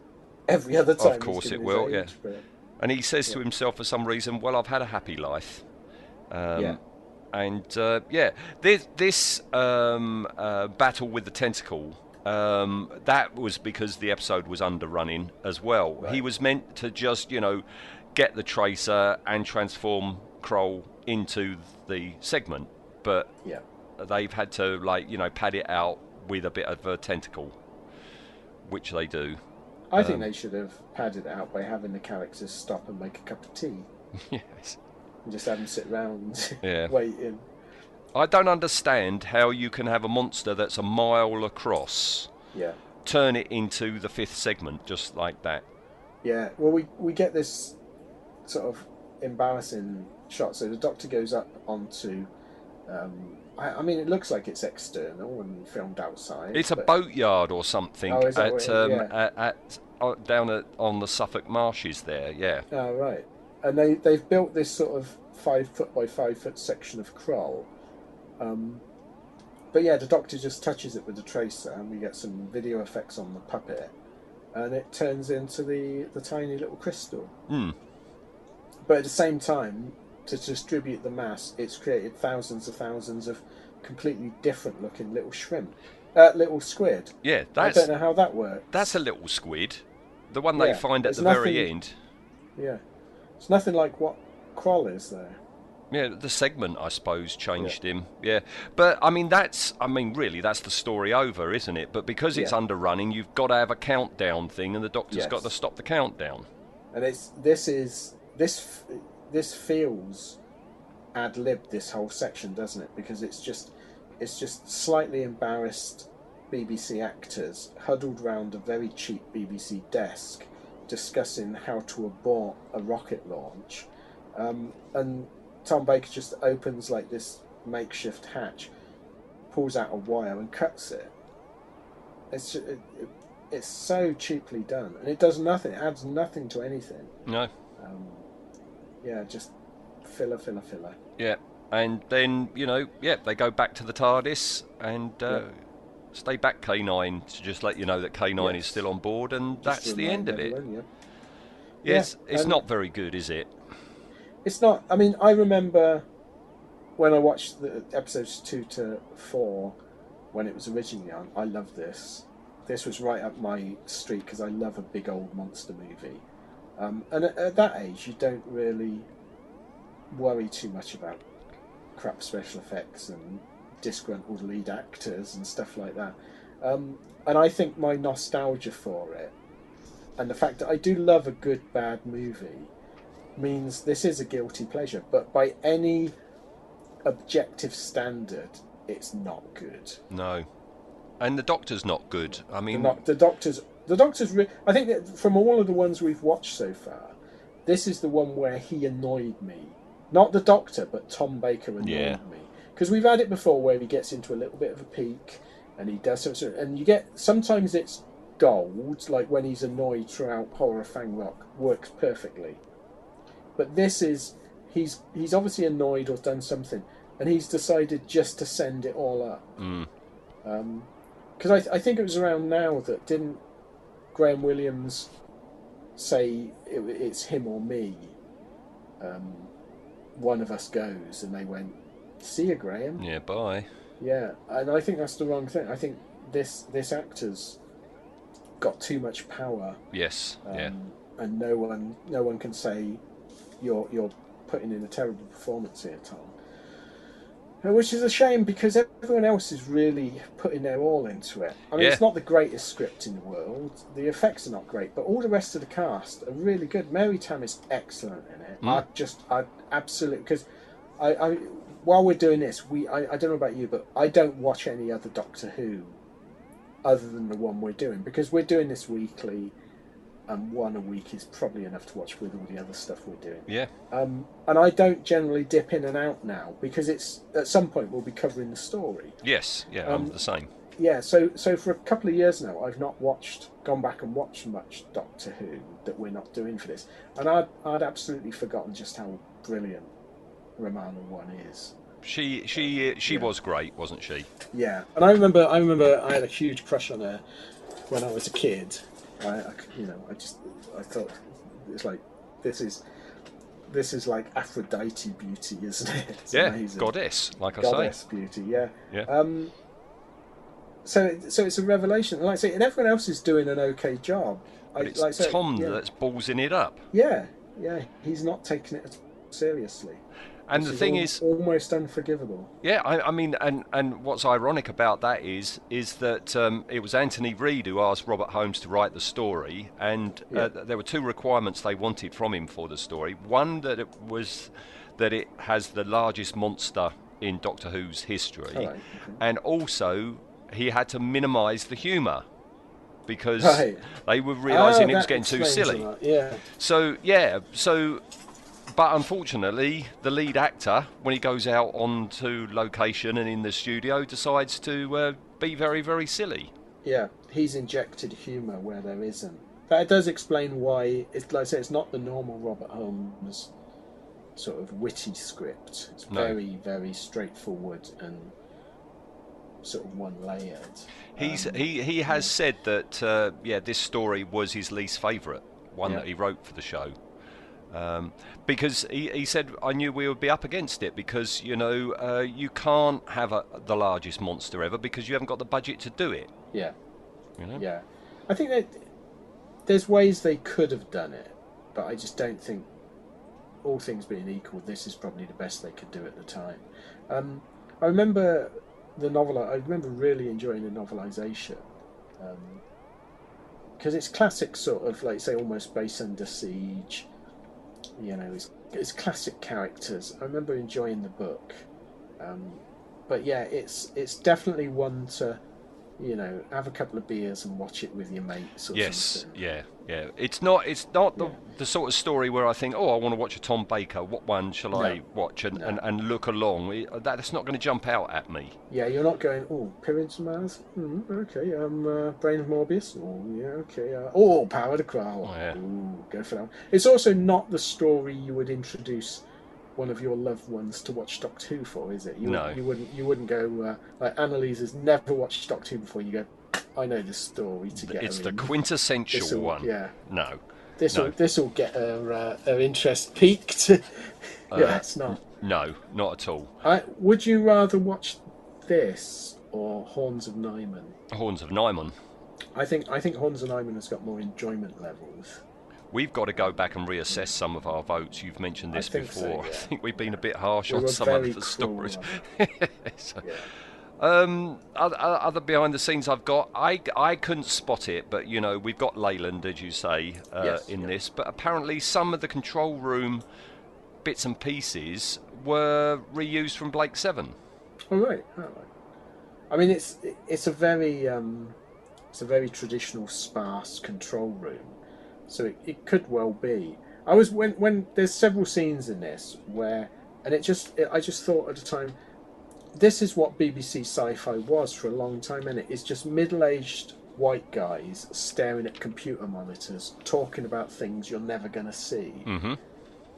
every other time. Of course it will, yeah. but- And he says to himself for some reason, "Well, I've had a happy life." Um, Yeah. And uh, yeah, this this um, uh, battle with the tentacle. Um, that was because the episode was underrunning as well. He was meant to just, you know, get the tracer and transform Kroll into the segment, but Yeah. they've had to like, you know, pad it out with a bit of a tentacle, which they do. I think Um, they should have padded it out by having the characters stop and make a cup of tea yes. and just have them sit around Yeah. waiting. I don't understand how you can have a monster that's a mile across, Yeah. turn it into the fifth segment just like that. Yeah. Well, we, we get this sort of embarrassing shot. So the doctor goes up onto. Um, I, I mean, it looks like it's external and filmed outside. It's a boatyard or something Oh, at, um, yeah. at, at uh, down at, on the Suffolk marshes there. Yeah, Oh, right. And they, they've built this sort of five foot by five foot section of Kroll. Um, but yeah, the doctor just touches it with the tracer, and we get some video effects on the puppet, and it turns into the, the tiny little crystal. Hmm. But at the same time, to distribute the mass, it's created thousands of thousands of completely different looking little shrimp, uh, little squid. yeah. I don't know how that works. that's a little squid, the one they find at the very end. Yeah, it's nothing like what Kroll is there. Yeah, the segment, I suppose, changed him. Yeah, but I mean, that's, I mean, really, that's the story over, isn't it? But because it's Yeah. underrunning, you've got to have a countdown thing, and the doctor's Yes. got to stop the countdown. and it's this is this this feels ad lib this whole section, doesn't it? Because it's just it's just slightly embarrassed BBC actors huddled round a very cheap BBC desk discussing how to abort a rocket launch, um, and Tom Baker just opens like this makeshift hatch, pulls out a wire and cuts it. It's ju- it, it, it's so cheaply done, and it does nothing. It adds nothing to anything. No, Um, yeah, just filler, filler, filler. yeah, and then you know, yeah, they go back to the TARDIS and uh, Yeah. stay back K9 to just let you know that K9 is still on board, and Just that's the end of it. everyone, yeah. Yes, Yeah, it's and- not very good, is it? It's not. I mean, I remember when I watched the episodes two to four when it was originally on. I loved this. This was right up my street because I love a big old monster movie. Um, and at, at that age, you don't really worry too much about crap special effects and disgruntled lead actors and stuff like that. Um, and I think my nostalgia for it and the fact that I do love a good bad movie means this is a guilty pleasure, but by any objective standard, it's not good. No, and the Doctor's not good. I The, mean, not, the Doctor's, the Doctor's. Re- I think that from all of the ones we've watched so far, this is the one where he annoyed me. Not the Doctor, but Tom Baker annoyed Yeah. me because we've had it before where he gets into a little bit of a peak and he does something, and you get sometimes it's gold, like when he's annoyed throughout Horror of Fang Rock, works perfectly. But this is he's he's obviously annoyed or done something, and he's decided just to send it all up. mm, Because I, I think it was around now that didn't Graham Williams say it, it's him or me. Um, one of us goes, and they went, "See you, Graham." yeah, bye. Yeah, and I think that's the wrong thing. I think this this actor's got too much power, Yes, um, yeah. and no one no one can say you're you're putting in a terrible performance here, Tom. Uh, Which is a shame because everyone else is really putting their all into it. I mean, Yeah. it's not the greatest script in the world. The effects are not great, but all the rest of the cast are really good. Mary Tamm is excellent in it. Mm. I just, I absolutely because I, I, while we're doing this, we, I, I don't know about you, but I don't watch any other Doctor Who other than the one we're doing because we're doing this weekly, and one a week is probably enough to watch with all the other stuff we're doing. Yeah, Um, and I don't generally dip in and out now because it's at some point we'll be covering the story. yes, yeah. Um, I'm the same. Yeah, so so for a couple of years now, I've not watched, gone back and watched much Doctor Who that we're not doing for this, and I'd I'd absolutely forgotten just how brilliant Romana One is. She she she yeah. was great, wasn't she? Yeah, and I remember I remember I had a huge crush on her when I was a kid. I, I you know I just I thought it's like this is this is like Aphrodite beauty, isn't it? It's yeah, amazing. goddess, like I goddess say. Goddess beauty. Yeah. Yeah. Um. So it- so it's a revelation, like I say, and everyone else is doing an okay job. I, it's like say, Tom yeah, that's ballsing it up. Yeah, yeah, he's not taking it seriously. And which the thing al- is, almost unforgivable. Yeah, I, I mean, and, and what's ironic about that is is that um, it was Anthony Read who asked Robert Holmes to write the story, and Yeah. uh, there were two requirements they wanted from him for the story. One that it was that it has the largest monster in Doctor Who's history, right, okay. and also he had to minimise the humour because Right. they were realising Oh, it was getting too silly. Yeah. So yeah, so but unfortunately, the lead actor, when he goes out onto location and in the studio, decides to uh, be very, very silly. Yeah, he's injected humour where there isn't. But it does explain why. It's like I say, it's not the normal Robert Holmes sort of witty script. It's No. very, very straightforward and sort of one-layered. He's Um, he he has said that uh, yeah, this story was his least favourite one Yeah. that he wrote for the show. Um, because he, he said I knew we would be up against it because you know uh, you can't have a, the largest monster ever because you haven't got the budget to do it. yeah, You know? yeah. I think that there's ways they could have done it, but I just don't think all things being equal, this is probably the best they could do at the time. Um, I remember the novel. I remember really enjoying the novelization because it's classic, sort of like say almost base under siege. You know, it's, it's classic characters. I remember enjoying the book, um, but yeah, it's it's definitely one to you know have a couple of beers and watch it with your mates. Or Yes, something. yeah, yeah. It's not. It's not the, Yeah. the sort of story where I think, oh, I want to watch a Tom Baker. What one shall I watch and, No. and, and look along? That- That's not going to jump out at me. Yeah, you're not going, oh, Pyramids of Mars? Mm, okay, um, uh, Brain of Morbius? Oh, yeah, okay. Uh, oh, Power of the Kroll. Oh, yeah. Ooh, go for that one. It's also not the story you would introduce one of your loved ones to watch Doctor Who for, is it? You, No. You wouldn't, you wouldn't go, uh, like, Annalise has never watched Doctor Who before. You go, I know the story to get It's the in. quintessential This'll- one. Yeah. No, This will No. this will get her, uh, her interest peaked. Uh, yeah, it's not. no, not at all. I, would you rather watch this or Horns of Nimon? Horns of Nimon. I think I think Horns of Nimon has got more enjoyment levels. We've got to go back and reassess some of our votes. You've mentioned I this so, before. I think we've been a bit harsh We on some of the stories. So- Yeah. Um, other, other behind the scenes I've got, I, I couldn't spot it, but you know we've got Leyland, as you say, uh, Yes, in yeah. this. But apparently some of the control room bits and pieces were reused from Blake Seven. All right. All right. I mean, it's it's a very um, it's a very traditional sparse control room, so it, it could well be. I was when when there's several scenes in this where, and it just it, I just thought at the time, this is what BBC Sci-Fi was for a long time, and it is just middle-aged white guys staring at computer monitors, talking about things you're never going to see. Mm-hmm.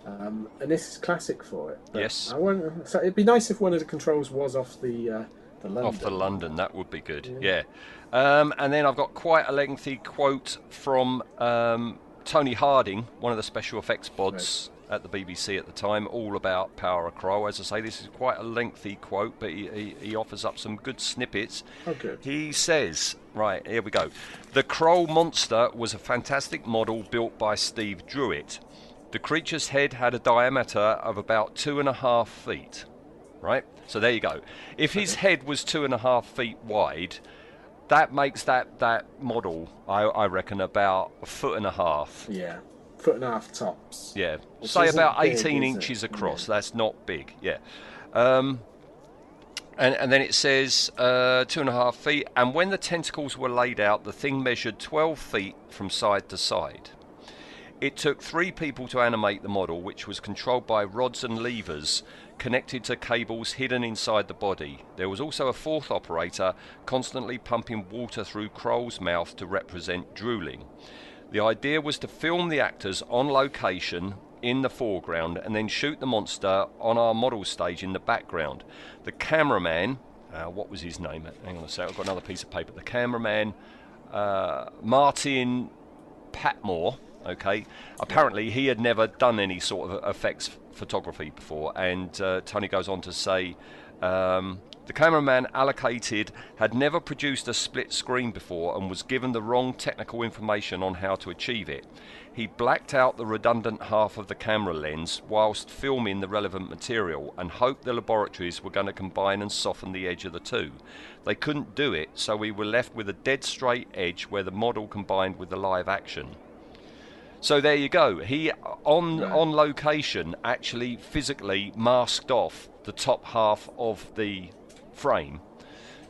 Um, and this is classic for it. But Yes. I want, so it'd be nice if one of the controls was off the uh, the London. Off the London, that would be good. Yeah. Um, and then I've got quite a lengthy quote from um, Tony Harding, one of the special effects bods at the BBC at the time, all about Power of Kroll. As I say, this is quite a lengthy quote, but he, he, he offers up some good snippets. Oh, good. He says, right, here we go. The Kroll monster was a fantastic model built by Steve Drewett. The creature's head had a diameter of about two and a half feet. Right? So there you go. If his head was two and a half feet wide, that makes that, that model, I, I reckon, about a foot and a half. Yeah, foot and a half tops. Yeah, Which say about big, 18 is it? inches across. Yeah. That's not big. Yeah. Um, and, and then it says uh, two and a half feet. And when the tentacles were laid out, the thing measured 12 feet from side to side. It took three people to animate the model, which was controlled by rods and levers connected to cables hidden inside the body. There was also a fourth operator constantly pumping water through Kroll's mouth to represent drooling. The idea was to film the actors on location in the foreground and then shoot the monster on our model stage in the background. The cameraman, uh, what was his name? Hang on a sec, I've got another piece of paper. The cameraman, uh, Martin Patmore, okay, apparently he had never done any sort of effects photography before, and uh, Tony goes on to say. Um, the cameraman allocated had never produced a split screen before and was given the wrong technical information on how to achieve it. He blacked out the redundant half of the camera lens whilst filming the relevant material and hoped the laboratories were going to combine and soften the edge of the two. They couldn't do it, so we were left with a dead straight edge where the model combined with the live action. So there you go. He on Right. on location actually physically masked off the top half of the frame.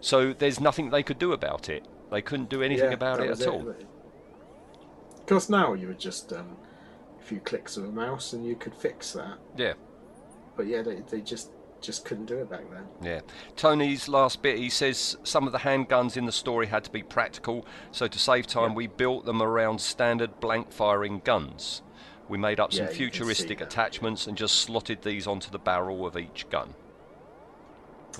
So there's nothing they could do about it. They couldn't do anything Yeah, about it at all. Of course, now you would just um, a few clicks of a mouse and you could fix that. Yeah. But yeah, they, they just just couldn't do it back then. Yeah. Tony's last bit, he says some of the handguns in the story had to be practical, so to save time, Yeah. we built them around standard blank firing guns. We made up some Yeah, you can see futuristic attachments and just slotted these onto the barrel of each gun.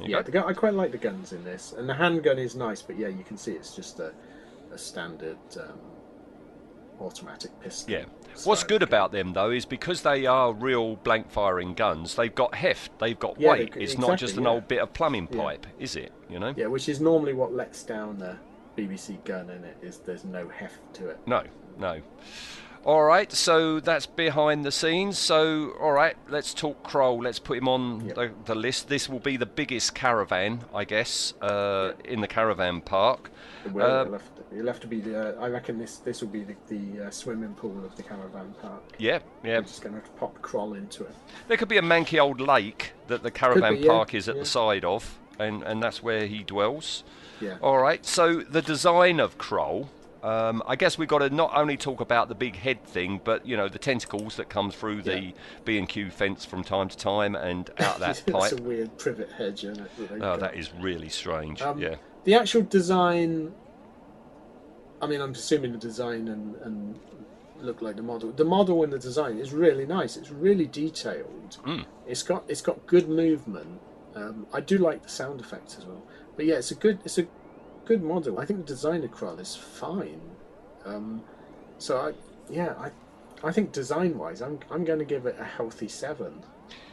Yeah, the gun, I quite like the guns in this, and the handgun is nice. But yeah, you can see it's just a, a standard um, automatic pistol. Yeah. What's good about them though is because they are real blank firing guns, they've got heft, they've got Yeah, weight. c- it's not just an yeah. old bit of plumbing Yeah. pipe, is it? You know? Yeah, which is normally what lets down a BBC gun in it is there's no heft to it. No, no. All right, so that's behind the scenes. So, all right, let's talk Kroll. Let's put him on Yep. the, the list. This will be the biggest caravan, I guess, uh, in the caravan park. Well, Uh, it'll, have to, it'll have to be the. Uh, I reckon this this will be the, the uh, swimming pool of the caravan park. Yeah, yeah. We're just going to have to pop Kroll into it. There could be a manky old lake that the caravan be, yeah, park is at yeah. the side of, and, and that's where he dwells. Yeah. All right, so the design of Kroll. Um, I guess we've got to not only talk about the big head thing, but you know the tentacles that come through the B and Q fence from time to time and out that That's pipe. a weird privet hedge, isn't it? that Oh, got? that is really strange. Um, yeah. The actual design. I mean, I'm assuming the design and, and look like the model. The model and the design is really nice. It's really detailed. Mm. It's got it's got good movement. Um, I do like the sound effects as well. But yeah, it's a good it's a good model. I think the design of Kroll is fine. Um, so I yeah I I think design wise, I'm I'm going to give it a healthy seven.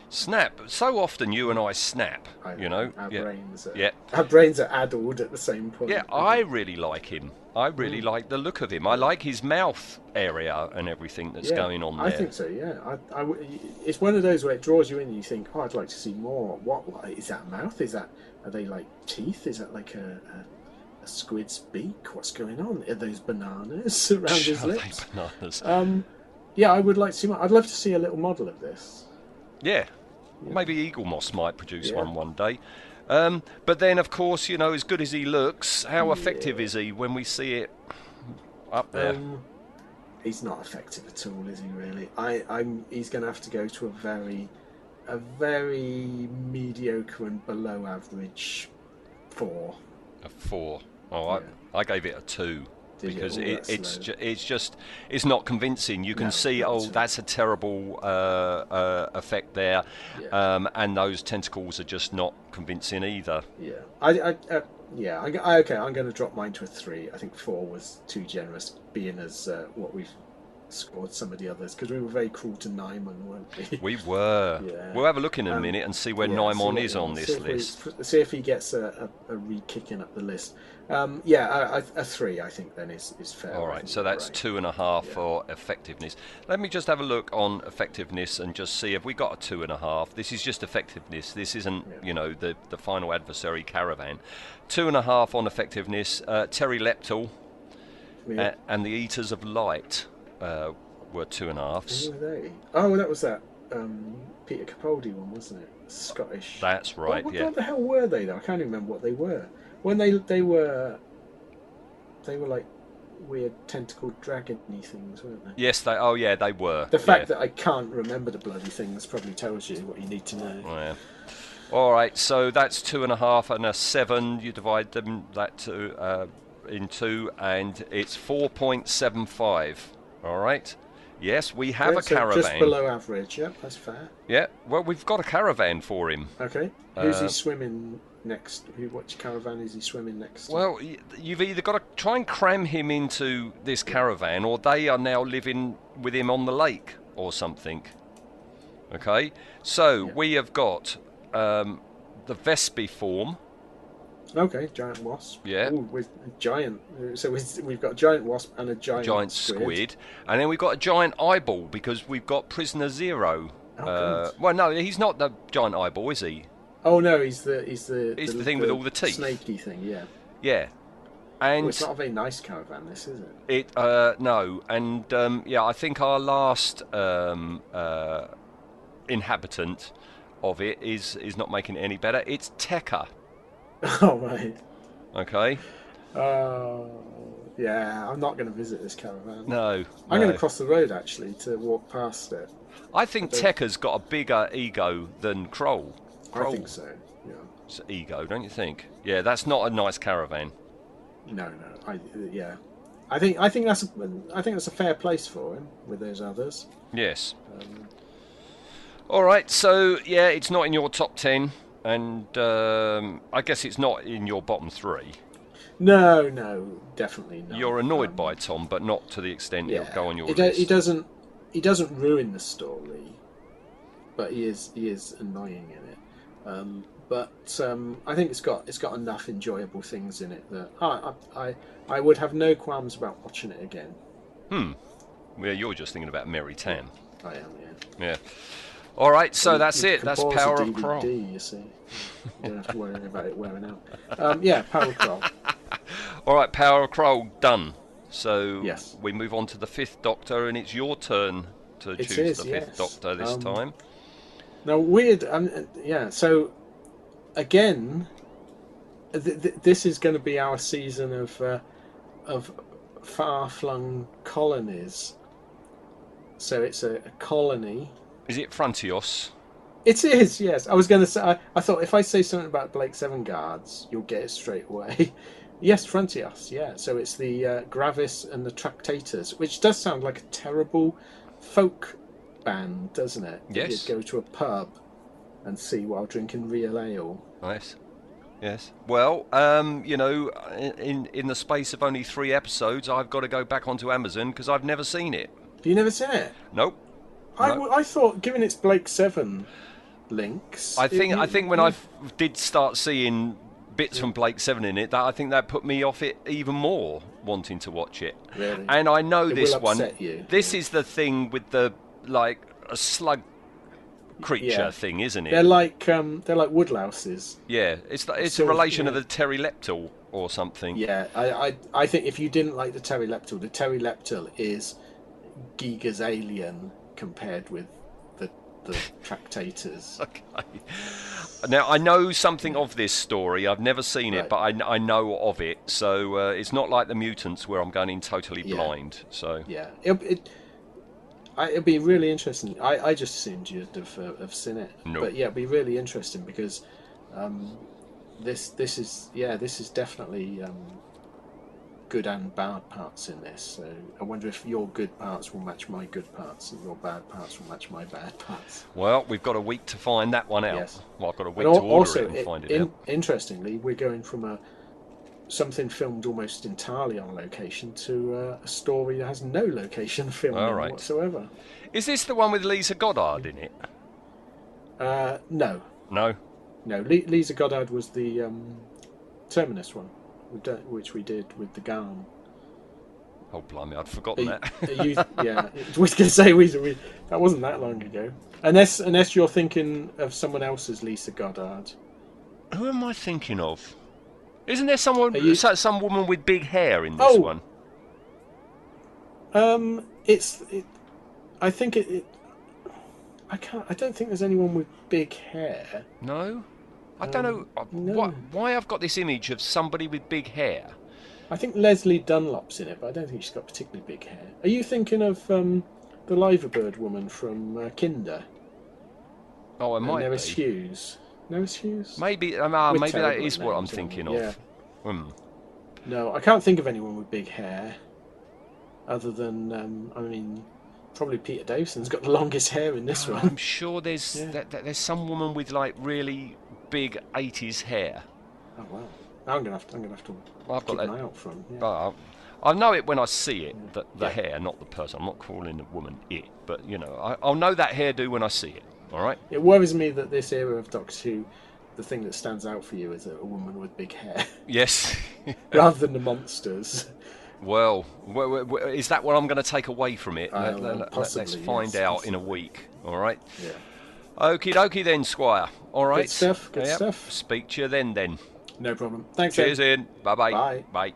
Snap. So often you and I snap. I, you know. our yeah. brains are Yeah. our brains are addled at the same point. Yeah, I really like him. I really like the look of him. I like his mouth area and everything that's Yeah, going on there. I think so. Yeah, I, I it's one of those where it draws you in. and You think, oh, I'd like to see more. What, what is that mouth? Is that are they like teeth? Is that like a, a, a squid's beak? What's going on? Are those bananas around his lips? bananas? Um, yeah, I would like to see. more. I'd love to see a little model of this. Yeah. Maybe Eaglemoss might produce Yeah. one one day. Um, but then, of course, you know, as good as he looks, how effective is he when we see it up there? Um, he's not effective at all, is he? Really? I, I'm. He's going to have to go to a very, a very mediocre and below average four. a four. Oh, I, Yeah. I gave it a two. Because it, it's ju- it's just it's not convincing. You can No, see, oh, at that's a terrible uh, uh, effect there, Yeah. um, and those tentacles are just not convincing either. Yeah, I, I uh, yeah, I, I, okay. I'm going to drop mine to a three. I think four was too generous, being as uh, what we've scored some of the others because we were very cruel to Nimon, weren't we? We were. Yeah. We'll have a look in a Um, minute and see where Yeah, what- is on this we- list. f- see if he gets a, a, a re-kicking up the list. Um, yeah, a, a, a three, I think, then is, is fair. All right, so that's right. two and a half Yeah. for effectiveness. Let me just have a look on effectiveness and just see if we got a two and a half. This is just effectiveness. This isn't, Yeah. you know, the the final adversary caravan. Two and a half on effectiveness. Uh, Terileptil Yeah. uh, and the Eaters of Light uh, were two and a halves. Who were they? Oh, that was that um, Peter Capaldi one, wasn't it? Scottish. That's right. what, yeah. what the hell were they though? I can't even remember what they were. When they they were they were like weird tentacled dragony things, weren't they? Yes, they. Oh, yeah, they were. The fact yeah. that I can't remember the bloody things probably tells you what you need to know. Yeah. All right, so that's two and a half and a seven. You divide them that to uh, in two, and it's four point seven five. All right. Yes, we have Yeah, a so caravan. Just below average, yep, that's fair. Yeah. Well, we've got a caravan for him. Okay. Who's Uh, he swimming next? Who, which caravan is he swimming next? to? Well, you've either got to try and cram him into this caravan, or they are now living with him on the lake or something. Okay. So Yeah. we have got um, the Vespiform. Okay, giant wasp. Yeah. Ooh, with a giant. So we've we've got a giant wasp and a giant, giant squid. and then we've got a giant eyeball because we've got prisoner zero. Oh, uh, well, no, he's not the giant eyeball, is he? Oh no, he's the he's the He's the thing with all the teeth. snaky thing. Yeah. Yeah, Well, and it's not a very nice caravan, this is it? it uh, no, and um, yeah, I think our last um, uh, inhabitant of it is is not making it any better. It's Tekka. Oh right. Okay, Oh yeah, I'm not going to visit this caravan. no, I'm going to cross the road actually to walk past it. I think Tekka's got a bigger ego than Kroll. I think so. Yeah. Kroll's ego, don't you think? Yeah, that's not a nice caravan. No, no. I yeah. I think I think that's a, I think that's a fair place for him with those others. Yes. Um, All right, so yeah, it's not in your top ten, and um, I guess it's not in your bottom three. no, no, definitely not. You're annoyed Um, by Tom, but not to the extent yeah. it'll go on your he, list. he doesn't he doesn't ruin the story, but he is he is annoying in it. Um, but um, I think it's got it's got enough enjoyable things in it that I I I, I would have no qualms about watching it again. Hmm. Yeah, you're just thinking about Mary Tamm. I am, yeah. Yeah. All right, so You- that's it. That's Power of Kroll. You see, you don't have to worry about it wearing out. Um, yeah, Power of Kroll. All right, Power of Kroll done. So Yes. we move on to the Fifth Doctor, and it's your turn to It choose is, the Fifth yes. Doctor this Um, time. Now, weird. Um, yeah. So, again, th- th- this is going to be our season of uh, of far-flung colonies. So it's a, a colony. Is it Frontios? It is. Yes, I was going to say. I, I thought if I say something about Blake Seven Guards, you'll get it straight away. yes, Frontios. Yeah. So it's the uh, Gravis and the Tractators, which does sound like a terrible folk band, doesn't it? Yes. You'd go to a pub and see while drinking real ale. Nice. Yes. Well, um, you know, in in the space of only three episodes, I've got to go back onto Amazon because I've never seen it. Have you never seen it? Nope. I, No. I thought, given its Blake Seven links, I think you- I think when you- I f- did start seeing bits from Blake Seven in it, that I think that put me off it even more, wanting to watch it. Really? And I know It this one. you, This is the thing with the like a slug creature Yeah. thing, isn't it? they're like um, they're like woodlouses. yeah, it's the- it's a sort of, relation of yeah. the Terileptil or something. Yeah, I, I I think if you didn't like the Terileptil, the Terileptil is Giger's alien compared with the the tractators. Okay. Now I know something of this story. I've never seen it, but I, I know of it. So uh, it's not like the mutants where I'm going in totally Yeah. blind. So Yeah, it, it I, it'd be really interesting. I, I just assumed you'd have, uh, have seen it, Nope. but yeah, it'd be really interesting because um, this this is yeah this is definitely um, good and bad parts in this. So I wonder if your good parts will match my good parts and your bad parts will match my bad parts. well, we've got a week to find that one out. Yes. Well, I've got a week And to al- order also, it and i- find it in- out. interestingly, we're going from a something filmed almost entirely on location to uh, a story that has no location filming All right. whatsoever. Is this the one with Liza Goddard in it? Uh, no, No. no. Le- Liza Goddard was the um, Terminus one, we which we did with the Garm. Oh blimey, I'd forgotten Are that. you- yeah, I was going to say we, we that wasn't that long ago. Unless unless you're thinking of someone else's Liza Goddard. Who am I thinking of? Isn't there someone, you- so- some woman with big hair in this Oh. one? Um, it's. It, I think it, it. I can't. I don't think there's anyone with big hair. No, I don't know uh, no. what, why I've got this image of somebody with big hair. I think Lesley Dunlop's in it, but I don't think she's got particularly big hair. Are you thinking of um, the Liverbird woman from uh, Kinder? Oh, it Uh, might Nerys be. Hughes. Nerys Hughes? Maybe, um, ah, With maybe that is what I'm thinking aren't of. Hmm. No, I can't think of anyone with big hair. Other than, um, I mean, probably Peter Davison's got the longest hair in this one. I'm sure there's Yeah. that, that there's some woman with like really big 80s hair. Oh wow! I'm gonna have to. I'm gonna have to I've got keep an that. eye out for him. Yeah. But I, know it when I see it, the, the Yeah. hair, not the person. I'm not calling the woman it, but you know, I, I'll know that hairdo when I see it. All right. It worries me that this era of Doctor Who, the thing that stands out for you is a, a woman with big hair, Yes. rather than the monsters. well, is that what I'm going to take away from it? Uh, Let, well, us find yes, out in a week. All right. Yeah. Okie dokie then, Squire. All right. stuff, good Yep. stuff. Speak to you then. Then. No problem. Thanks. Cheers. Ian. Bye-bye. Bye. Bye.